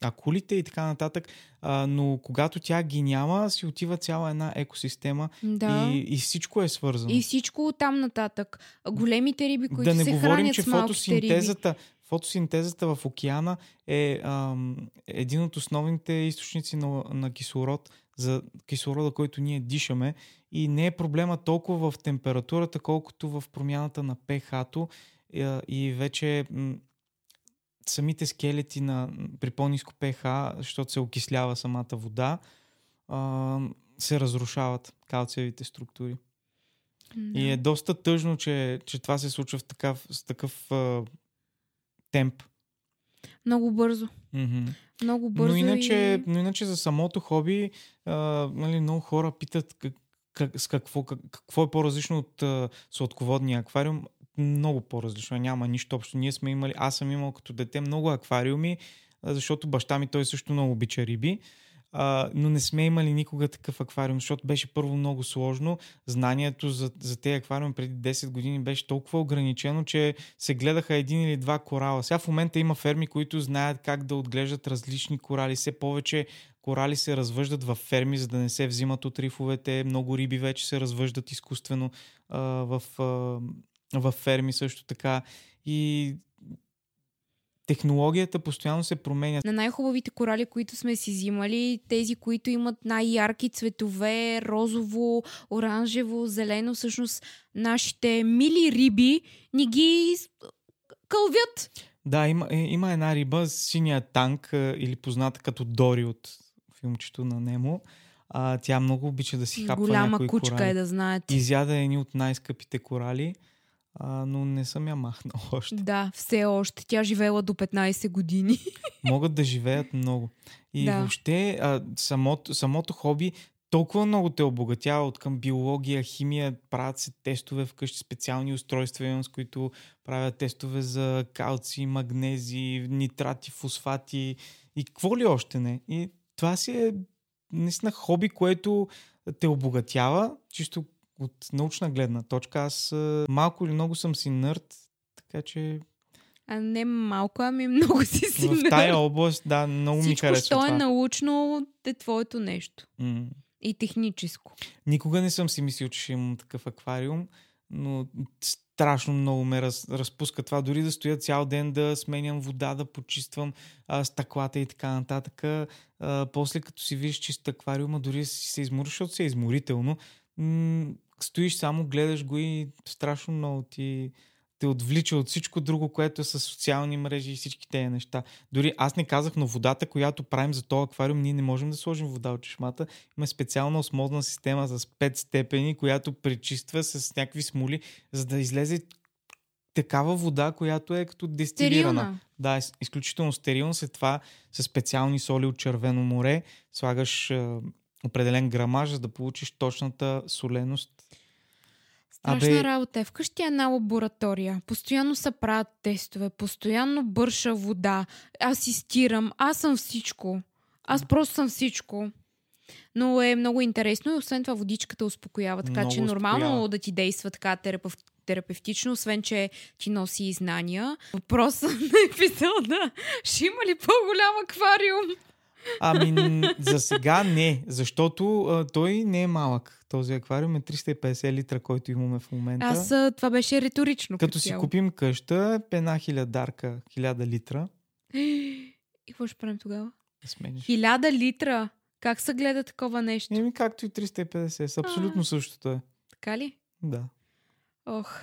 акулите и така нататък. А, но когато тя ги няма, си отива цяла една екосистема да. и, и всичко е свързано. И всичко там нататък. Големите риби, които да не се говорим, хранят че с фотосинтезата, риби. фотосинтезата в океана е ам, един от основните източници на, на кислород, за кислорода, който ние дишаме. И не е проблема толкова в температурата, колкото в промяната на pH-то и вече самите скелети на, при по-низко pH, защото се окислява самата вода, а, се разрушават калциевите структури. Да. И е доста тъжно, че, че това се случва в такъв, с такъв а, темп. Много бързо. Mm-hmm. Много бързо. Но иначе, и... но иначе за самото хоби, а, нали, много хора питат как, как, с какво, как, какво е по-различно от а, сладководния аквариум много по-различно. Няма нищо общо. Ние сме имали, аз съм имал като дете много аквариуми, защото баща ми той също много обича риби. А, но не сме имали никога такъв аквариум, защото беше първо много сложно. Знанието за, за тези аквариуми преди 10 години беше толкова ограничено, че се гледаха един или два корала. Сега в момента има ферми, които знаят как да отглеждат различни корали. Все повече корали се развъждат в ферми, за да не се взимат от рифовете. Много риби вече се развъждат изкуствено а, в а, в ферми също така. И технологията постоянно се променя. На най-хубавите корали, които сме си взимали, тези, които имат най-ярки цветове, розово, оранжево, зелено, всъщност нашите мили риби ни ги кълвят. Да, има, е, има една риба, синия танк или позната като Дори от филмчето на Немо. А, тя много обича да си хапва Голяма кучка корали. е да знаете. Изяда едни от най-скъпите корали а, но не съм я махнал още. Да, все още. Тя живеела до 15 години. Могат да живеят много. И да. въобще а, самото, самото хоби толкова много те обогатява от към биология, химия, правят се тестове вкъщи, специални устройства, с които правят тестове за калци, магнези, нитрати, фосфати и какво ли още не. И това си е наистина хоби, което те обогатява, чисто от научна гледна точка, аз малко или много съм си нърд, така че... А не малко, ами много си си В тая област, да, много Всичко, ми харесва що е научно, е твоето нещо. Mm. И техническо. Никога не съм си мислил, че ще имам такъв аквариум, но страшно много ме раз, разпуска това. Дори да стоя цял ден да сменям вода, да почиствам а, стъклата и така нататък. А, после като си видиш чист аквариума, дори си се измориш, защото си е изморително. М- стоиш само, гледаш го и страшно много ти те отвлича от всичко друго, което е с социални мрежи и всички тези неща. Дори аз не казах, но водата, която правим за този аквариум, ние не можем да сложим вода от чешмата. Има специална осмозна система с 5 степени, която пречиства с някакви смоли, за да излезе такава вода, която е като дестилирана. Стерилна. Да, е изключително стерилна. След това с специални соли от червено море слагаш определен грамаж, за да получиш точната соленост Страшна Абе... работа е. Вкъщи е една лаборатория. Постоянно се правят тестове, постоянно бърша вода. Асистирам. Аз съм всичко. Аз просто съм всичко. Но е много интересно и освен това водичката успокоява, така много че нормално успокоява. да ти действа така терапевт, терапевтично, освен че ти носи и знания. Въпросът на епизода ще има ли по-голям аквариум? Ами, за сега не, защото а, той не е малък. Този аквариум е 350 литра, който имаме в момента. Аз това беше риторично. Като си купим къща, една хилядарка, хиляда литра. И какво ще правим тогава? Смениш. Хиляда литра? Как се гледа такова нещо? Еми, както и 350. С абсолютно а, същото е. Така ли? Да. Ох.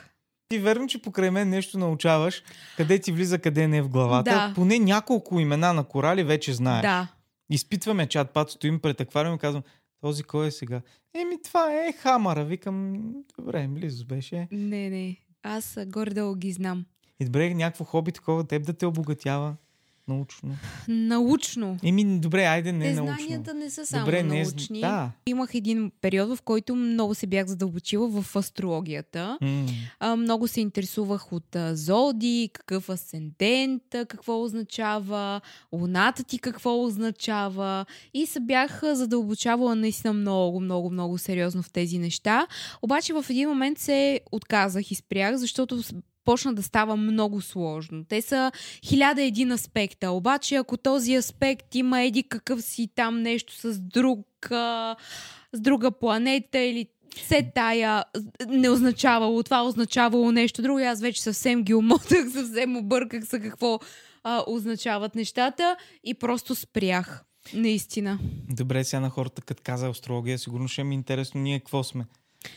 Ти верно, че покрай мен нещо научаваш, къде ти влиза, къде не е в главата. Да. Поне няколко имена на корали вече знаеш. Да. Изпитваме чат пат, стоим пред аквариум и казвам, този кой е сега? Еми, това е хамара. Викам, добре, близо беше. Не, не. Аз горе-долу ги знам. И добре, някакво хоби такова, теб да те обогатява. Научно. Научно. Еми, добре, айде не Те научно. знанията не са само добре, научни. Не, да. Имах един период, в който много се бях задълбочила в астрологията. Mm. А, много се интересувах от а, зоди, какъв асцендент, какво означава, луната ти какво означава. И се бях задълбочавала наистина много, много, много сериозно в тези неща. Обаче в един момент се отказах и спрях, защото почна да става много сложно. Те са хиляда един аспекта, обаче ако този аспект има еди какъв си там нещо с друг, с друга планета или се тая не означавало, това означавало нещо друго. Аз вече съвсем ги умотах, съвсем обърках се какво а, означават нещата и просто спрях. Наистина. Добре, сега на хората, като каза астрология, сигурно ще ми е интересно ние какво сме.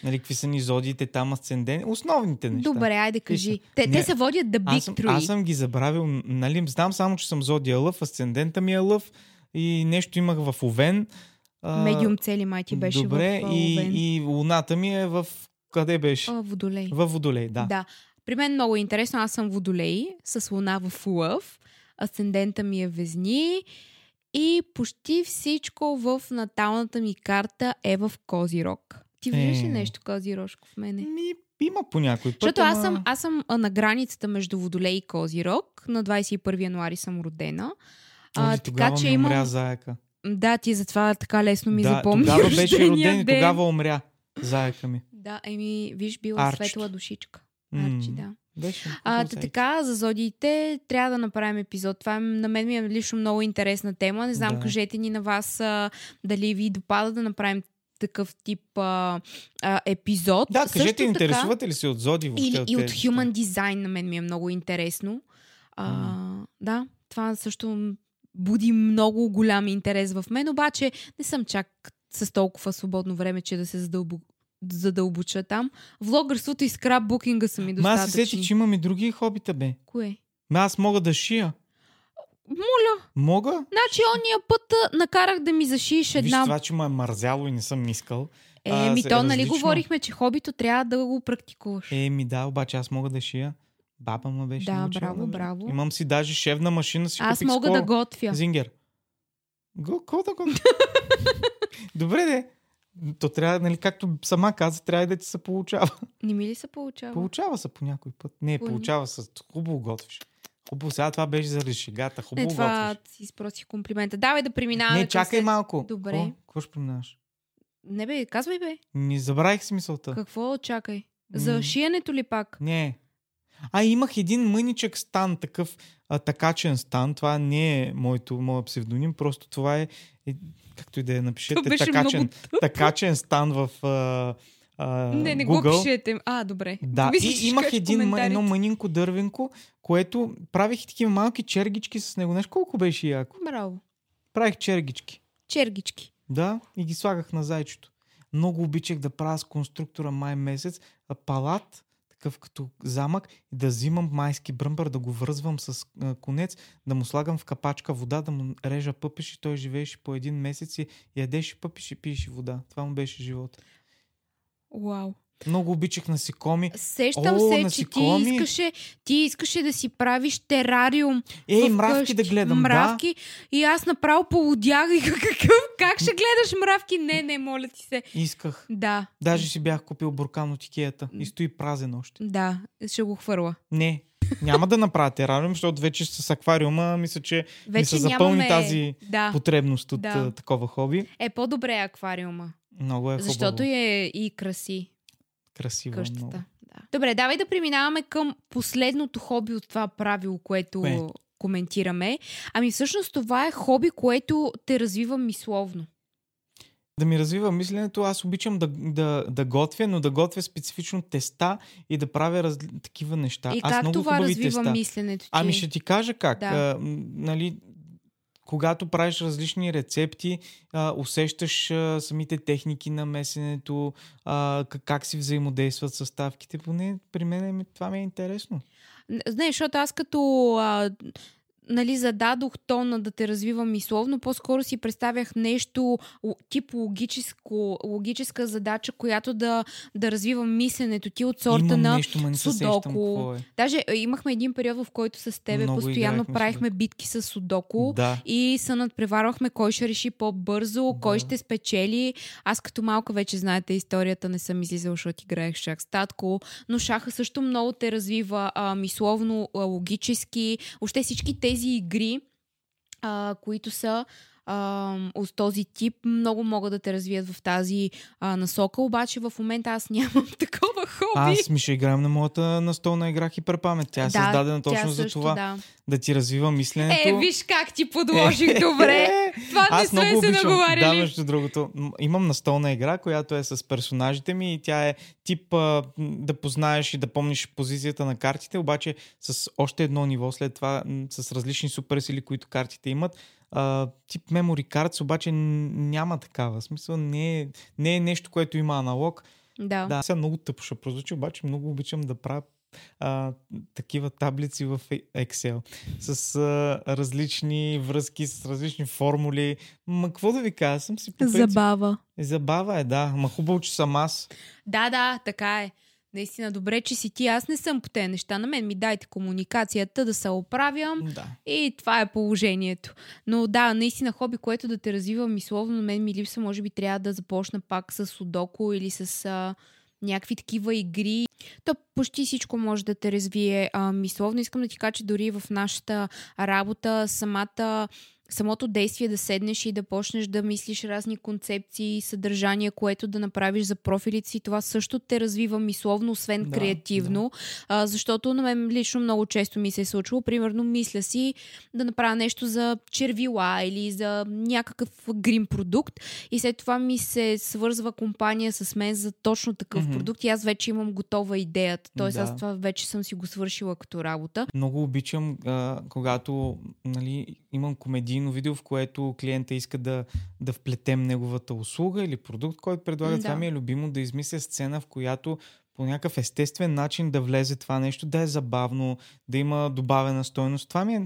Нали, какви са ни зодиите там, асцендент, основните неща. Добре, айде кажи. Те, не, те се водят The Big аз съм, Three. Аз съм ги забравил, нали, знам само, че съм зодия лъв, асцендента ми е лъв и нещо имах в Овен. Медиум цели май ти беше добре, в и, Овен. и луната ми е в... Къде беше? О, водолей. В Водолей, да. Да. При мен много е интересно. Аз съм водолей с луна в лъв. Асцендента ми е везни. И почти всичко в наталната ми карта е в Козирог. Ти виждаш ли Е. нещо Козирожко в мене? Ми, има по някой път. Защото аз съм, аз съм а, на границата между Водолей и Козирог. На 21 януари съм родена. А, Оди, така че имам... умря заека. Да, ти затова така лесно ми да, запомни. тогава беше роден и тогава умря заека ми. Да, еми, виж, била Арчето. светла душичка. Арчи, да. Беше. А, та, така, за зодиите трябва да направим епизод. Това е, на мен ми е лично много интересна тема. Не знам, Да. кажете ни на вас а, дали ви допада да направим такъв тип а, а, епизод. Да, Също кажете, така- интересувате ли се от зоди въобще? Или и от Human? Design на мен ми е много интересно. А, Да, това също буди много голям интерес в мен, обаче не съм чак с толкова свободно време, че да се задълбо, задълбоча там. Влогърството и скрапбукинга са ми Ма аз се достатъчни. сетих, че имам и други хобита, бе. Кое? Ма аз мога да шия. Моля, Мога? значи ония път а, накарах да ми зашиеш Виж една... това, че ме е мързяло и не съм искал. Е, ми то, нали различно. говорихме, че хобито трябва да го практикуваш. Е, ми да, обаче аз мога да шия. Баба ме беше Да, научила браво, бе. браво. Имам си даже шевна машина си Аз мога скоро. да готвя. Зингер. Го, какво да го... Добре, де. То трябва, нали, както сама каза, трябва да ти се получава. Не ми ли се получава? Получава се по някой път. Не, Кой? получава се. Хубаво готвиш. Хубаво, сега това беше заради шегата. Хубаво Не, това готвиш. си спросих комплимента. Давай да преминаваме. Не, чакай след- малко. Добре. Какво? Какво ще преминаваш? Не бе, казвай бе. Не забравих си мисълта. Какво чакай? За М. шиенето ли пак? Не. А, имах един мъничък стан, такъв а, такачен стан. Това не е моето, моят псевдоним, просто това е, е както и да я напишете, такачен, такачен стан в а, а, Не, не Google. го пишете. А, добре. Да, Мислих, че и имах един, едно мънинко дървенко, което правих и такива малки чергички с него. Знаеш колко беше яко? Браво. Правих чергички. Чергички. Да, и ги слагах на зайчето. Много обичах да правя с конструктора май месец палат, такъв като замък, и да взимам майски бръмбър, да го връзвам с конец, да му слагам в капачка вода, да му режа пъпеши. Той живееше по един месец и ядеше пъпеши, пиеше вода. Това му беше живота. Вау. Много обичах насекоми. Сещам О, се, че ти насекоми. искаше, ти искаше да си правиш терариум. Ей, мравки да къщи. гледам, Мравки. И аз направо полудях и какъв, как ще гледаш мравки? Не, не, моля ти се. да. Исках. Да, Даже си бях купил буркан от Икеята и стои празен още. да, ще го хвърла. Не, няма да направя терариум, защото вече с аквариума мисля, че ми Вече се запълни нямаме... тази Да, потребност от Да. такова хоби. е по-добре е аквариума. Много е хубаво. Защото е и краси Красиво. е Много. къщата. Да. Добре, давай да преминаваме към последното хоби от това правило, което Кое? коментираме. Ами всъщност това е хоби, което те развива мисловно. Да ми развива мисленето, аз обичам да, да, да готвя, но да готвя специфично теста и да правя раз... такива неща. и аз как много това развива теста. мисленето ти? Ами ще ти кажа как. Да. А, нали, когато правиш различни рецепти, усещаш самите техники на месенето, как, си взаимодействат съставките. Поне при мен ми- това ми е интересно. Знаеш, защото аз като а, нали, зададох тона да те развивам мисловно, по-скоро си представях нещо тип логическо, логическа задача, която да, да развива мисленето ти от сорта Имам на... нещо, не се сещам е. Даже а, имахме един период, в който с тебе Много постоянно правихме битки с судоку. Да. И се надпреварвахме кой ще реши по-бързо, Да. кой ще спечели. Аз като малка вече знаете историята, не съм излизала, защото играех шах с татко, но шаха също много те развива а, мисловно, а, логически. Въобще всички тези игри, а, които са а, от този тип, много могат да те развият в тази а, насока, обаче в момента аз нямам такова хоби. Аз ми ще играем на моята настолна игра Хиперпамет. Тя е създадена тя точно за също, това. Да. Да ти развива мисленето. Е, виж как ти подложих добре. Това не Аз сме много се обичам. наговаряли. Да, между другото. Имам настолна игра, която е с персонажите ми и тя е тип а, да познаеш и да помниш позицията на картите, обаче с още едно ниво след това с различни суперсили, които картите имат. А, тип memory cards, обаче няма такава. В смисъл не е, не е нещо, което има аналог. Да. Да, сега много тъпо ще прозвучи, обаче много обичам да правя а, такива таблици в Е- Excel с а, различни връзки, с различни формули. Ма какво да ви кажа, съм си по. Забава. Забава е, да. Ма хубаво, че съм аз. Да, да, така е. Наистина, добре, че си ти. Аз не съм по тези неща. На мен ми дайте комуникацията да се оправям Да. и това е положението. Но да, наистина хоби, което да те развива мисловно, на мен ми липса. Може би трябва да започна пак с судоко или с а, някакви такива игри. То почти всичко може да те развие а, мисловно. Искам да ти кажа, че дори в нашата работа самата самото действие да седнеш и да почнеш да мислиш разни концепции, съдържания, което да направиш за профилите си, това също те развива мисловно, освен Да, креативно. А, защото на мен лично много често ми се е случвало. Примерно, мисля си да направя нещо за червила или за някакъв грим продукт и след това ми се свързва компания с мен за точно такъв Мгм. продукт и аз вече имам готова идеята. Тоест Да. аз това вече съм си го свършила като работа. Много обичам, а, когато нали, имам комедийно видео, в което клиента иска да, да вплетем неговата услуга или продукт, който предлага. М, Това да. ми е любимо да измисля сцена, в която по някакъв естествен начин да влезе това нещо, да е забавно, да има добавена стойност. Това ми е,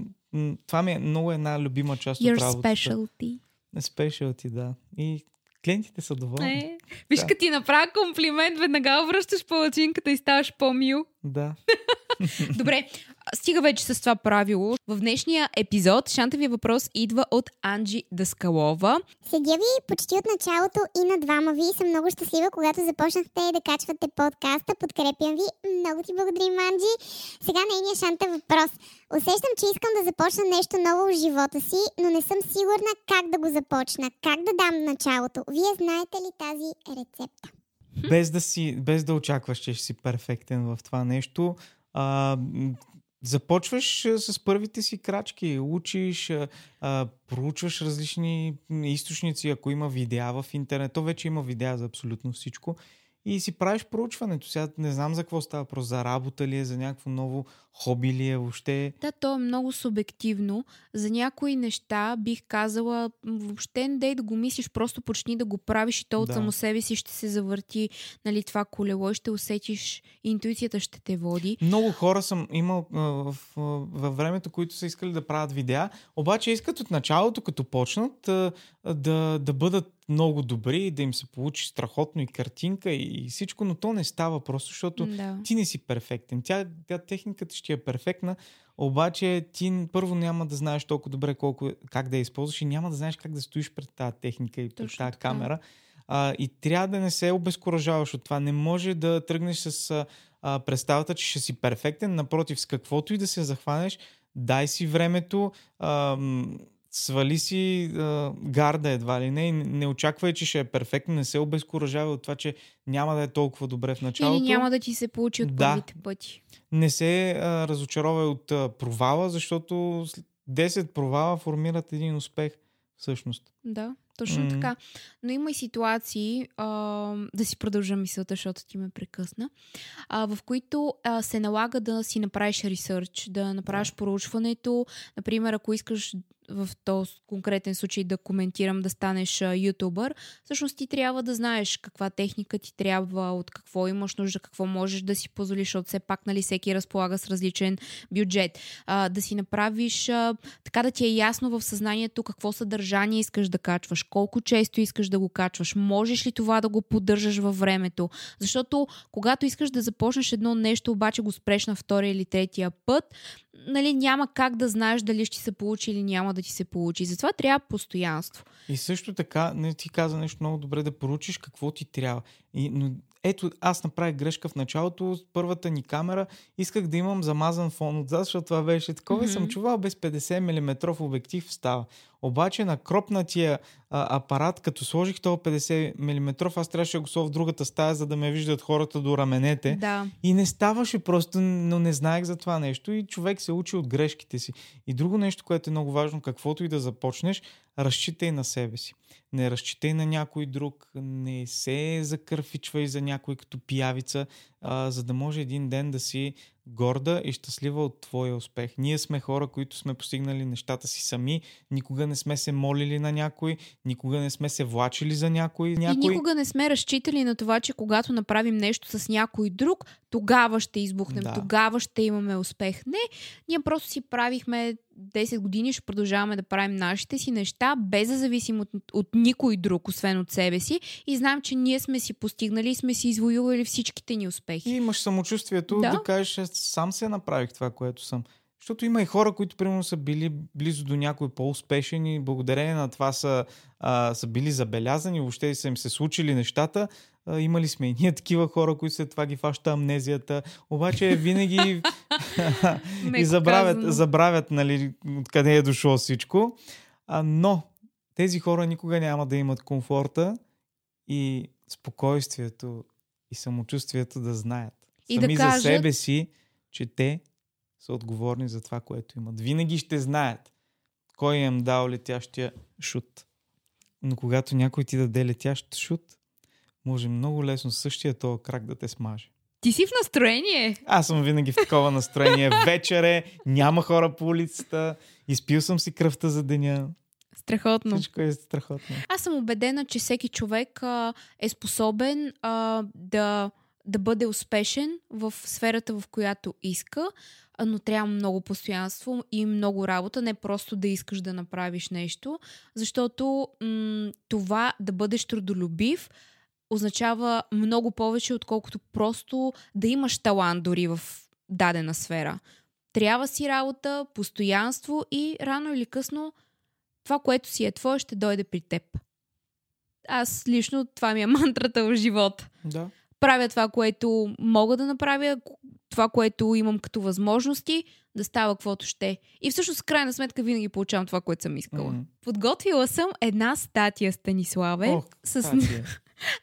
това ми е много една любима част Your от работата. specialty. Specialty, да. И клиентите са доволни. Е, виж, Да. като ти направя комплимент, веднага връщаш палачинката и ставаш по-мил. Да. Добре, стига вече с това правило. В днешния епизод шантавия въпрос идва от Анджи Даскалова. Следя ви почти от началото и на двама ви и съм много щастлива, когато започнахте да качвате подкаста. Подкрепям ви. Много ти благодарим, Анджи. Сега нейният шанта въпрос. Усещам, че искам да започна нещо ново в живота си, но не съм сигурна как да го започна, как да дам началото. Вие знаете ли тази рецепта? без да, си, без да очакваш, че ще си перфектен в това нещо, а, започваш с първите си крачки, учиш, проучваш различни източници, ако има видеа в интернет, то вече има видеа за абсолютно всичко. И си правиш проучването. Сега не знам за какво става въпрос, за работа ли е, за някакво ново хоби ли е въобще. Да, то е много субективно. За някои неща бих казала, въобще не дей да го мислиш, просто почни да го правиш и то от Да. само себе си ще се завърти нали, това колело и ще усетиш, интуицията ще те води. Много хора съм имал а, в, а, във времето, които са искали да правят видеа, обаче искат от началото, като почнат, а, да, да бъдат много добри, да им се получи страхотно и картинка и всичко, но то не става просто, защото Да. ти не си перфектен. Тя, тя техниката ще е перфектна, обаче ти първо няма да знаеш толкова добре колко, как да я използваш и няма да знаеш как да стоиш пред тази техника и пред тази камера. А, и трябва да не се обезкуражаваш от това. Не може да тръгнеш с а, представата, че ще си перфектен. Напротив, с каквото и да се захванеш, дай си времето, а, м, свали си а, гарда едва ли не. и Не, очаквай, че ще е перфектно. Не се обезкуражавай от това, че няма да е толкова добре в началото. Или няма да ти се получи от Да. първите пъти. Не се а, разочаровай от а, провала, защото след 10 провала формират един успех всъщност. Да, точно М. така. Но има и ситуации, а, да си продължа мисълта, защото ти ме прекъсна, а, в които а, се налага да си направиш ресърч, да направиш проучването. Например, ако искаш в този конкретен случай да коментирам да станеш ютубър, всъщност ти трябва да знаеш каква техника ти трябва, от какво имаш нужда, какво можеш да си позволиш, защото все пак нали, всеки разполага с различен бюджет. А, да си направиш а, така да ти е ясно в съзнанието какво съдържание искаш да качваш, колко често искаш да го качваш, можеш ли това да го поддържаш във времето. Защото когато искаш да започнеш едно нещо, обаче го спреш на втория или третия път, нали, няма как да знаеш дали ще се получи или няма да ти се получи. Затова трябва постоянство. И също така, не ти каза нещо много добре, да поручиш какво ти трябва. И, но ето, аз направих грешка в началото. С първата ни камера исках да имам замазан фон отзад, защото това беше такова и съм чувал без 50 мм обектив става. Обаче на кропнатия а, апарат, като сложих този 50 мм, аз трябваше да го сложа в другата стая, за да ме виждат хората до раменете. Да. И не ставаше просто, но не знаех за това нещо и човек се учи от грешките си. И друго нещо, което е много важно, каквото и да започнеш, разчитай на себе си. Не разчитай на някой друг, не се закърфичвай за някой като пиявица, а, за да може един ден да си горда и щастлива от твоя успех. Ние сме хора, които сме постигнали нещата си сами, никога не сме се молили на някой, никога не сме се влачили за някой. някой... И никога не сме разчитали на това, че когато направим нещо с някой друг, тогава ще избухнем, Да. тогава ще имаме успех. Не, ние просто си правихме 10 години, ще продължаваме да правим нашите си неща, без да зависим от, от никой друг, освен от себе си. И знаем, че ние сме си постигнали и сме си извоювали всичките ни успехи. И имаш самочувствието да. Да. кажеш, сам се направих това, което съм. Защото има и хора, които примерно са били близо до някой по-успешен и благодарение на това са, а, са били забелязани, въобще са им се случили нещата. А, имали сме и ние такива хора, които след това ги фаща амнезията. Обаче винаги и забравят, казано. забравят нали, откъде е дошло всичко. А, но тези хора никога няма да имат комфорта и спокойствието и самочувствието да знаят И да сами за кажат- себе си, че те са отговорни за това, което имат. Винаги ще знаят кой им дал летящия шут. Но когато някой ти даде летящ шут, може много лесно същия този крак да те смаже. Ти си в настроение. Аз съм винаги в такова настроение. Вечер е, няма хора по улицата, изпил съм си кръвта за деня. Страхотно. Всичко е страхотно. Аз съм убедена, че всеки човек а, е способен а, да, да бъде успешен в сферата, в която иска, но трябва много постоянство и много работа, не просто да искаш да направиш нещо, защото м- това да бъдеш трудолюбив означава много повече, отколкото просто да имаш талант дори в дадена сфера. Трябва си работа, постоянство и рано или късно това, което си е твое, ще дойде при теб. Аз лично това ми е мантрата в живота. Да. Правя това, което мога да направя, това, което имам като възможности, да става каквото ще. И всъщност, в крайна сметка, винаги получавам това, което съм искала. М. Подготвила съм една статия, Станиславе. Ох, с... статия.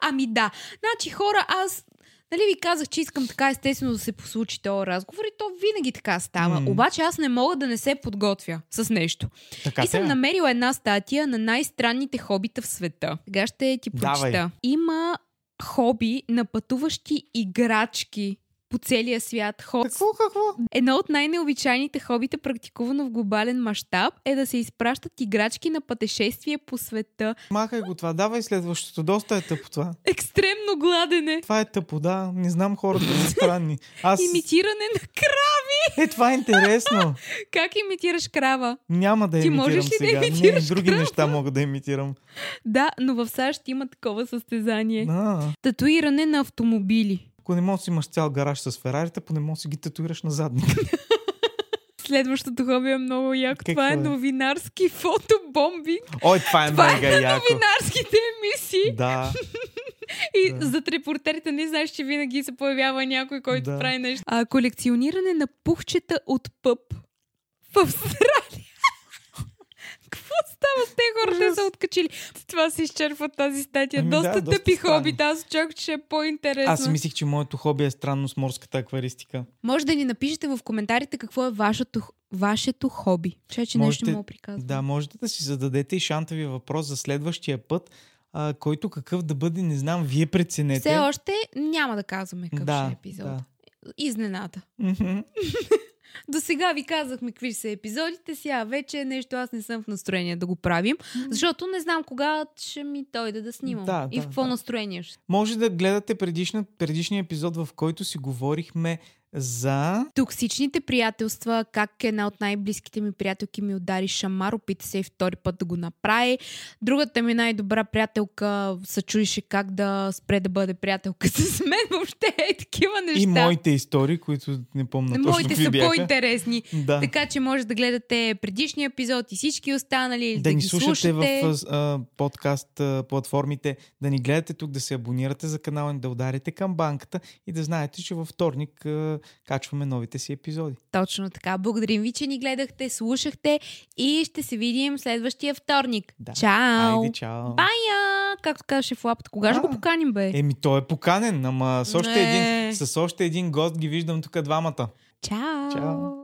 Ами да. Значи хора, аз Нали ви казах, че искам така естествено да се послучи този разговор и то винаги така става. М. Обаче аз не мога да не се подготвя с нещо. Така и съм е. намерила една статия на най-странните хобита в света. Сега ще ти прочита. Давай. Има хоби на пътуващи играчки. По целия свят. Ход... Какво, какво? Едно от най-необичайните хобита, практикувано в глобален мащаб, е да се изпращат играчки на пътешествие по света. Махай го това, давай следващото. Доста е тъпо това. Екстремно гладене. Това е тъпо, да. Не знам хората са странни. Аз... Имитиране на крави. Е, това е интересно. Как имитираш крава? Няма да Ти имитирам можеш ли да сега. имитираш Не, други крава? неща мога да имитирам. Да, но в САЩ има такова състезание. А, Татуиране на автомобили. Ако не можеш да си имаш цял гараж с ферарита, поне можеш да си ги татуираш на задника. Следващото хоби е много яко. Какво Това е е? новинарски фотобомбинг. Ой, това е Това е мега на яко. новинарските емисии. Да. И Да. зад репортерите не знаеш, че винаги се появява някой, който Да. прави нещо. А, колекциониране на пухчета от пъп в Австралия. Става с те хора? Те са откачили. Това се изчерпва тази статия. Ами доста да, доста тъпи странно. хобита. Аз очаквах, че ще е по-интересно. Аз мислих, че моето хоби е странно с морската акваристика. Може да ни напишете в коментарите какво е вашето, вашето хоби. Че, че нещо Можете- не мога приказвам. Да, можете да си зададете и шантави въпрос за следващия път, а, който какъв да бъде, не знам, вие преценете. Все още няма да казваме какъв да, ще е епизод. Да. Изненада. Мгм. До сега ви казахме какви са епизодите, сега вече е нещо аз не съм в настроение да го правим, защото не знам кога ще ми дойде да снимам Да, и да, в какво да. настроение ще. Може да гледате предишна, предишния епизод, в който си говорихме за... Токсичните приятелства, как една от най-близките ми приятелки ми удари шамар, опита се и втори път да го направи. Другата ми най-добра приятелка се чудише как да спре да бъде приятелка с мен. Въобще е такива неща. И моите истории, които не помня точно Моите са бяха. по-интересни. Да. Така че може да гледате предишния епизод и всички останали, да, да ни ги слушате слушате. в а, подкаст а, платформите, да ни гледате тук, да се абонирате за канала да ударите към банката и да знаете, че във вторник а, качваме новите си епизоди. Точно така. Благодарим ви, че ни гледахте, слушахте и ще се видим следващия вторник. Да. Чао! Айде, чао! Бая! Както казваше в лапата. Кога ще А. го поканим, бе? Еми, той е поканен, ама с още, Не. един, с още един гост ги виждам тук двамата. Чао! Чао.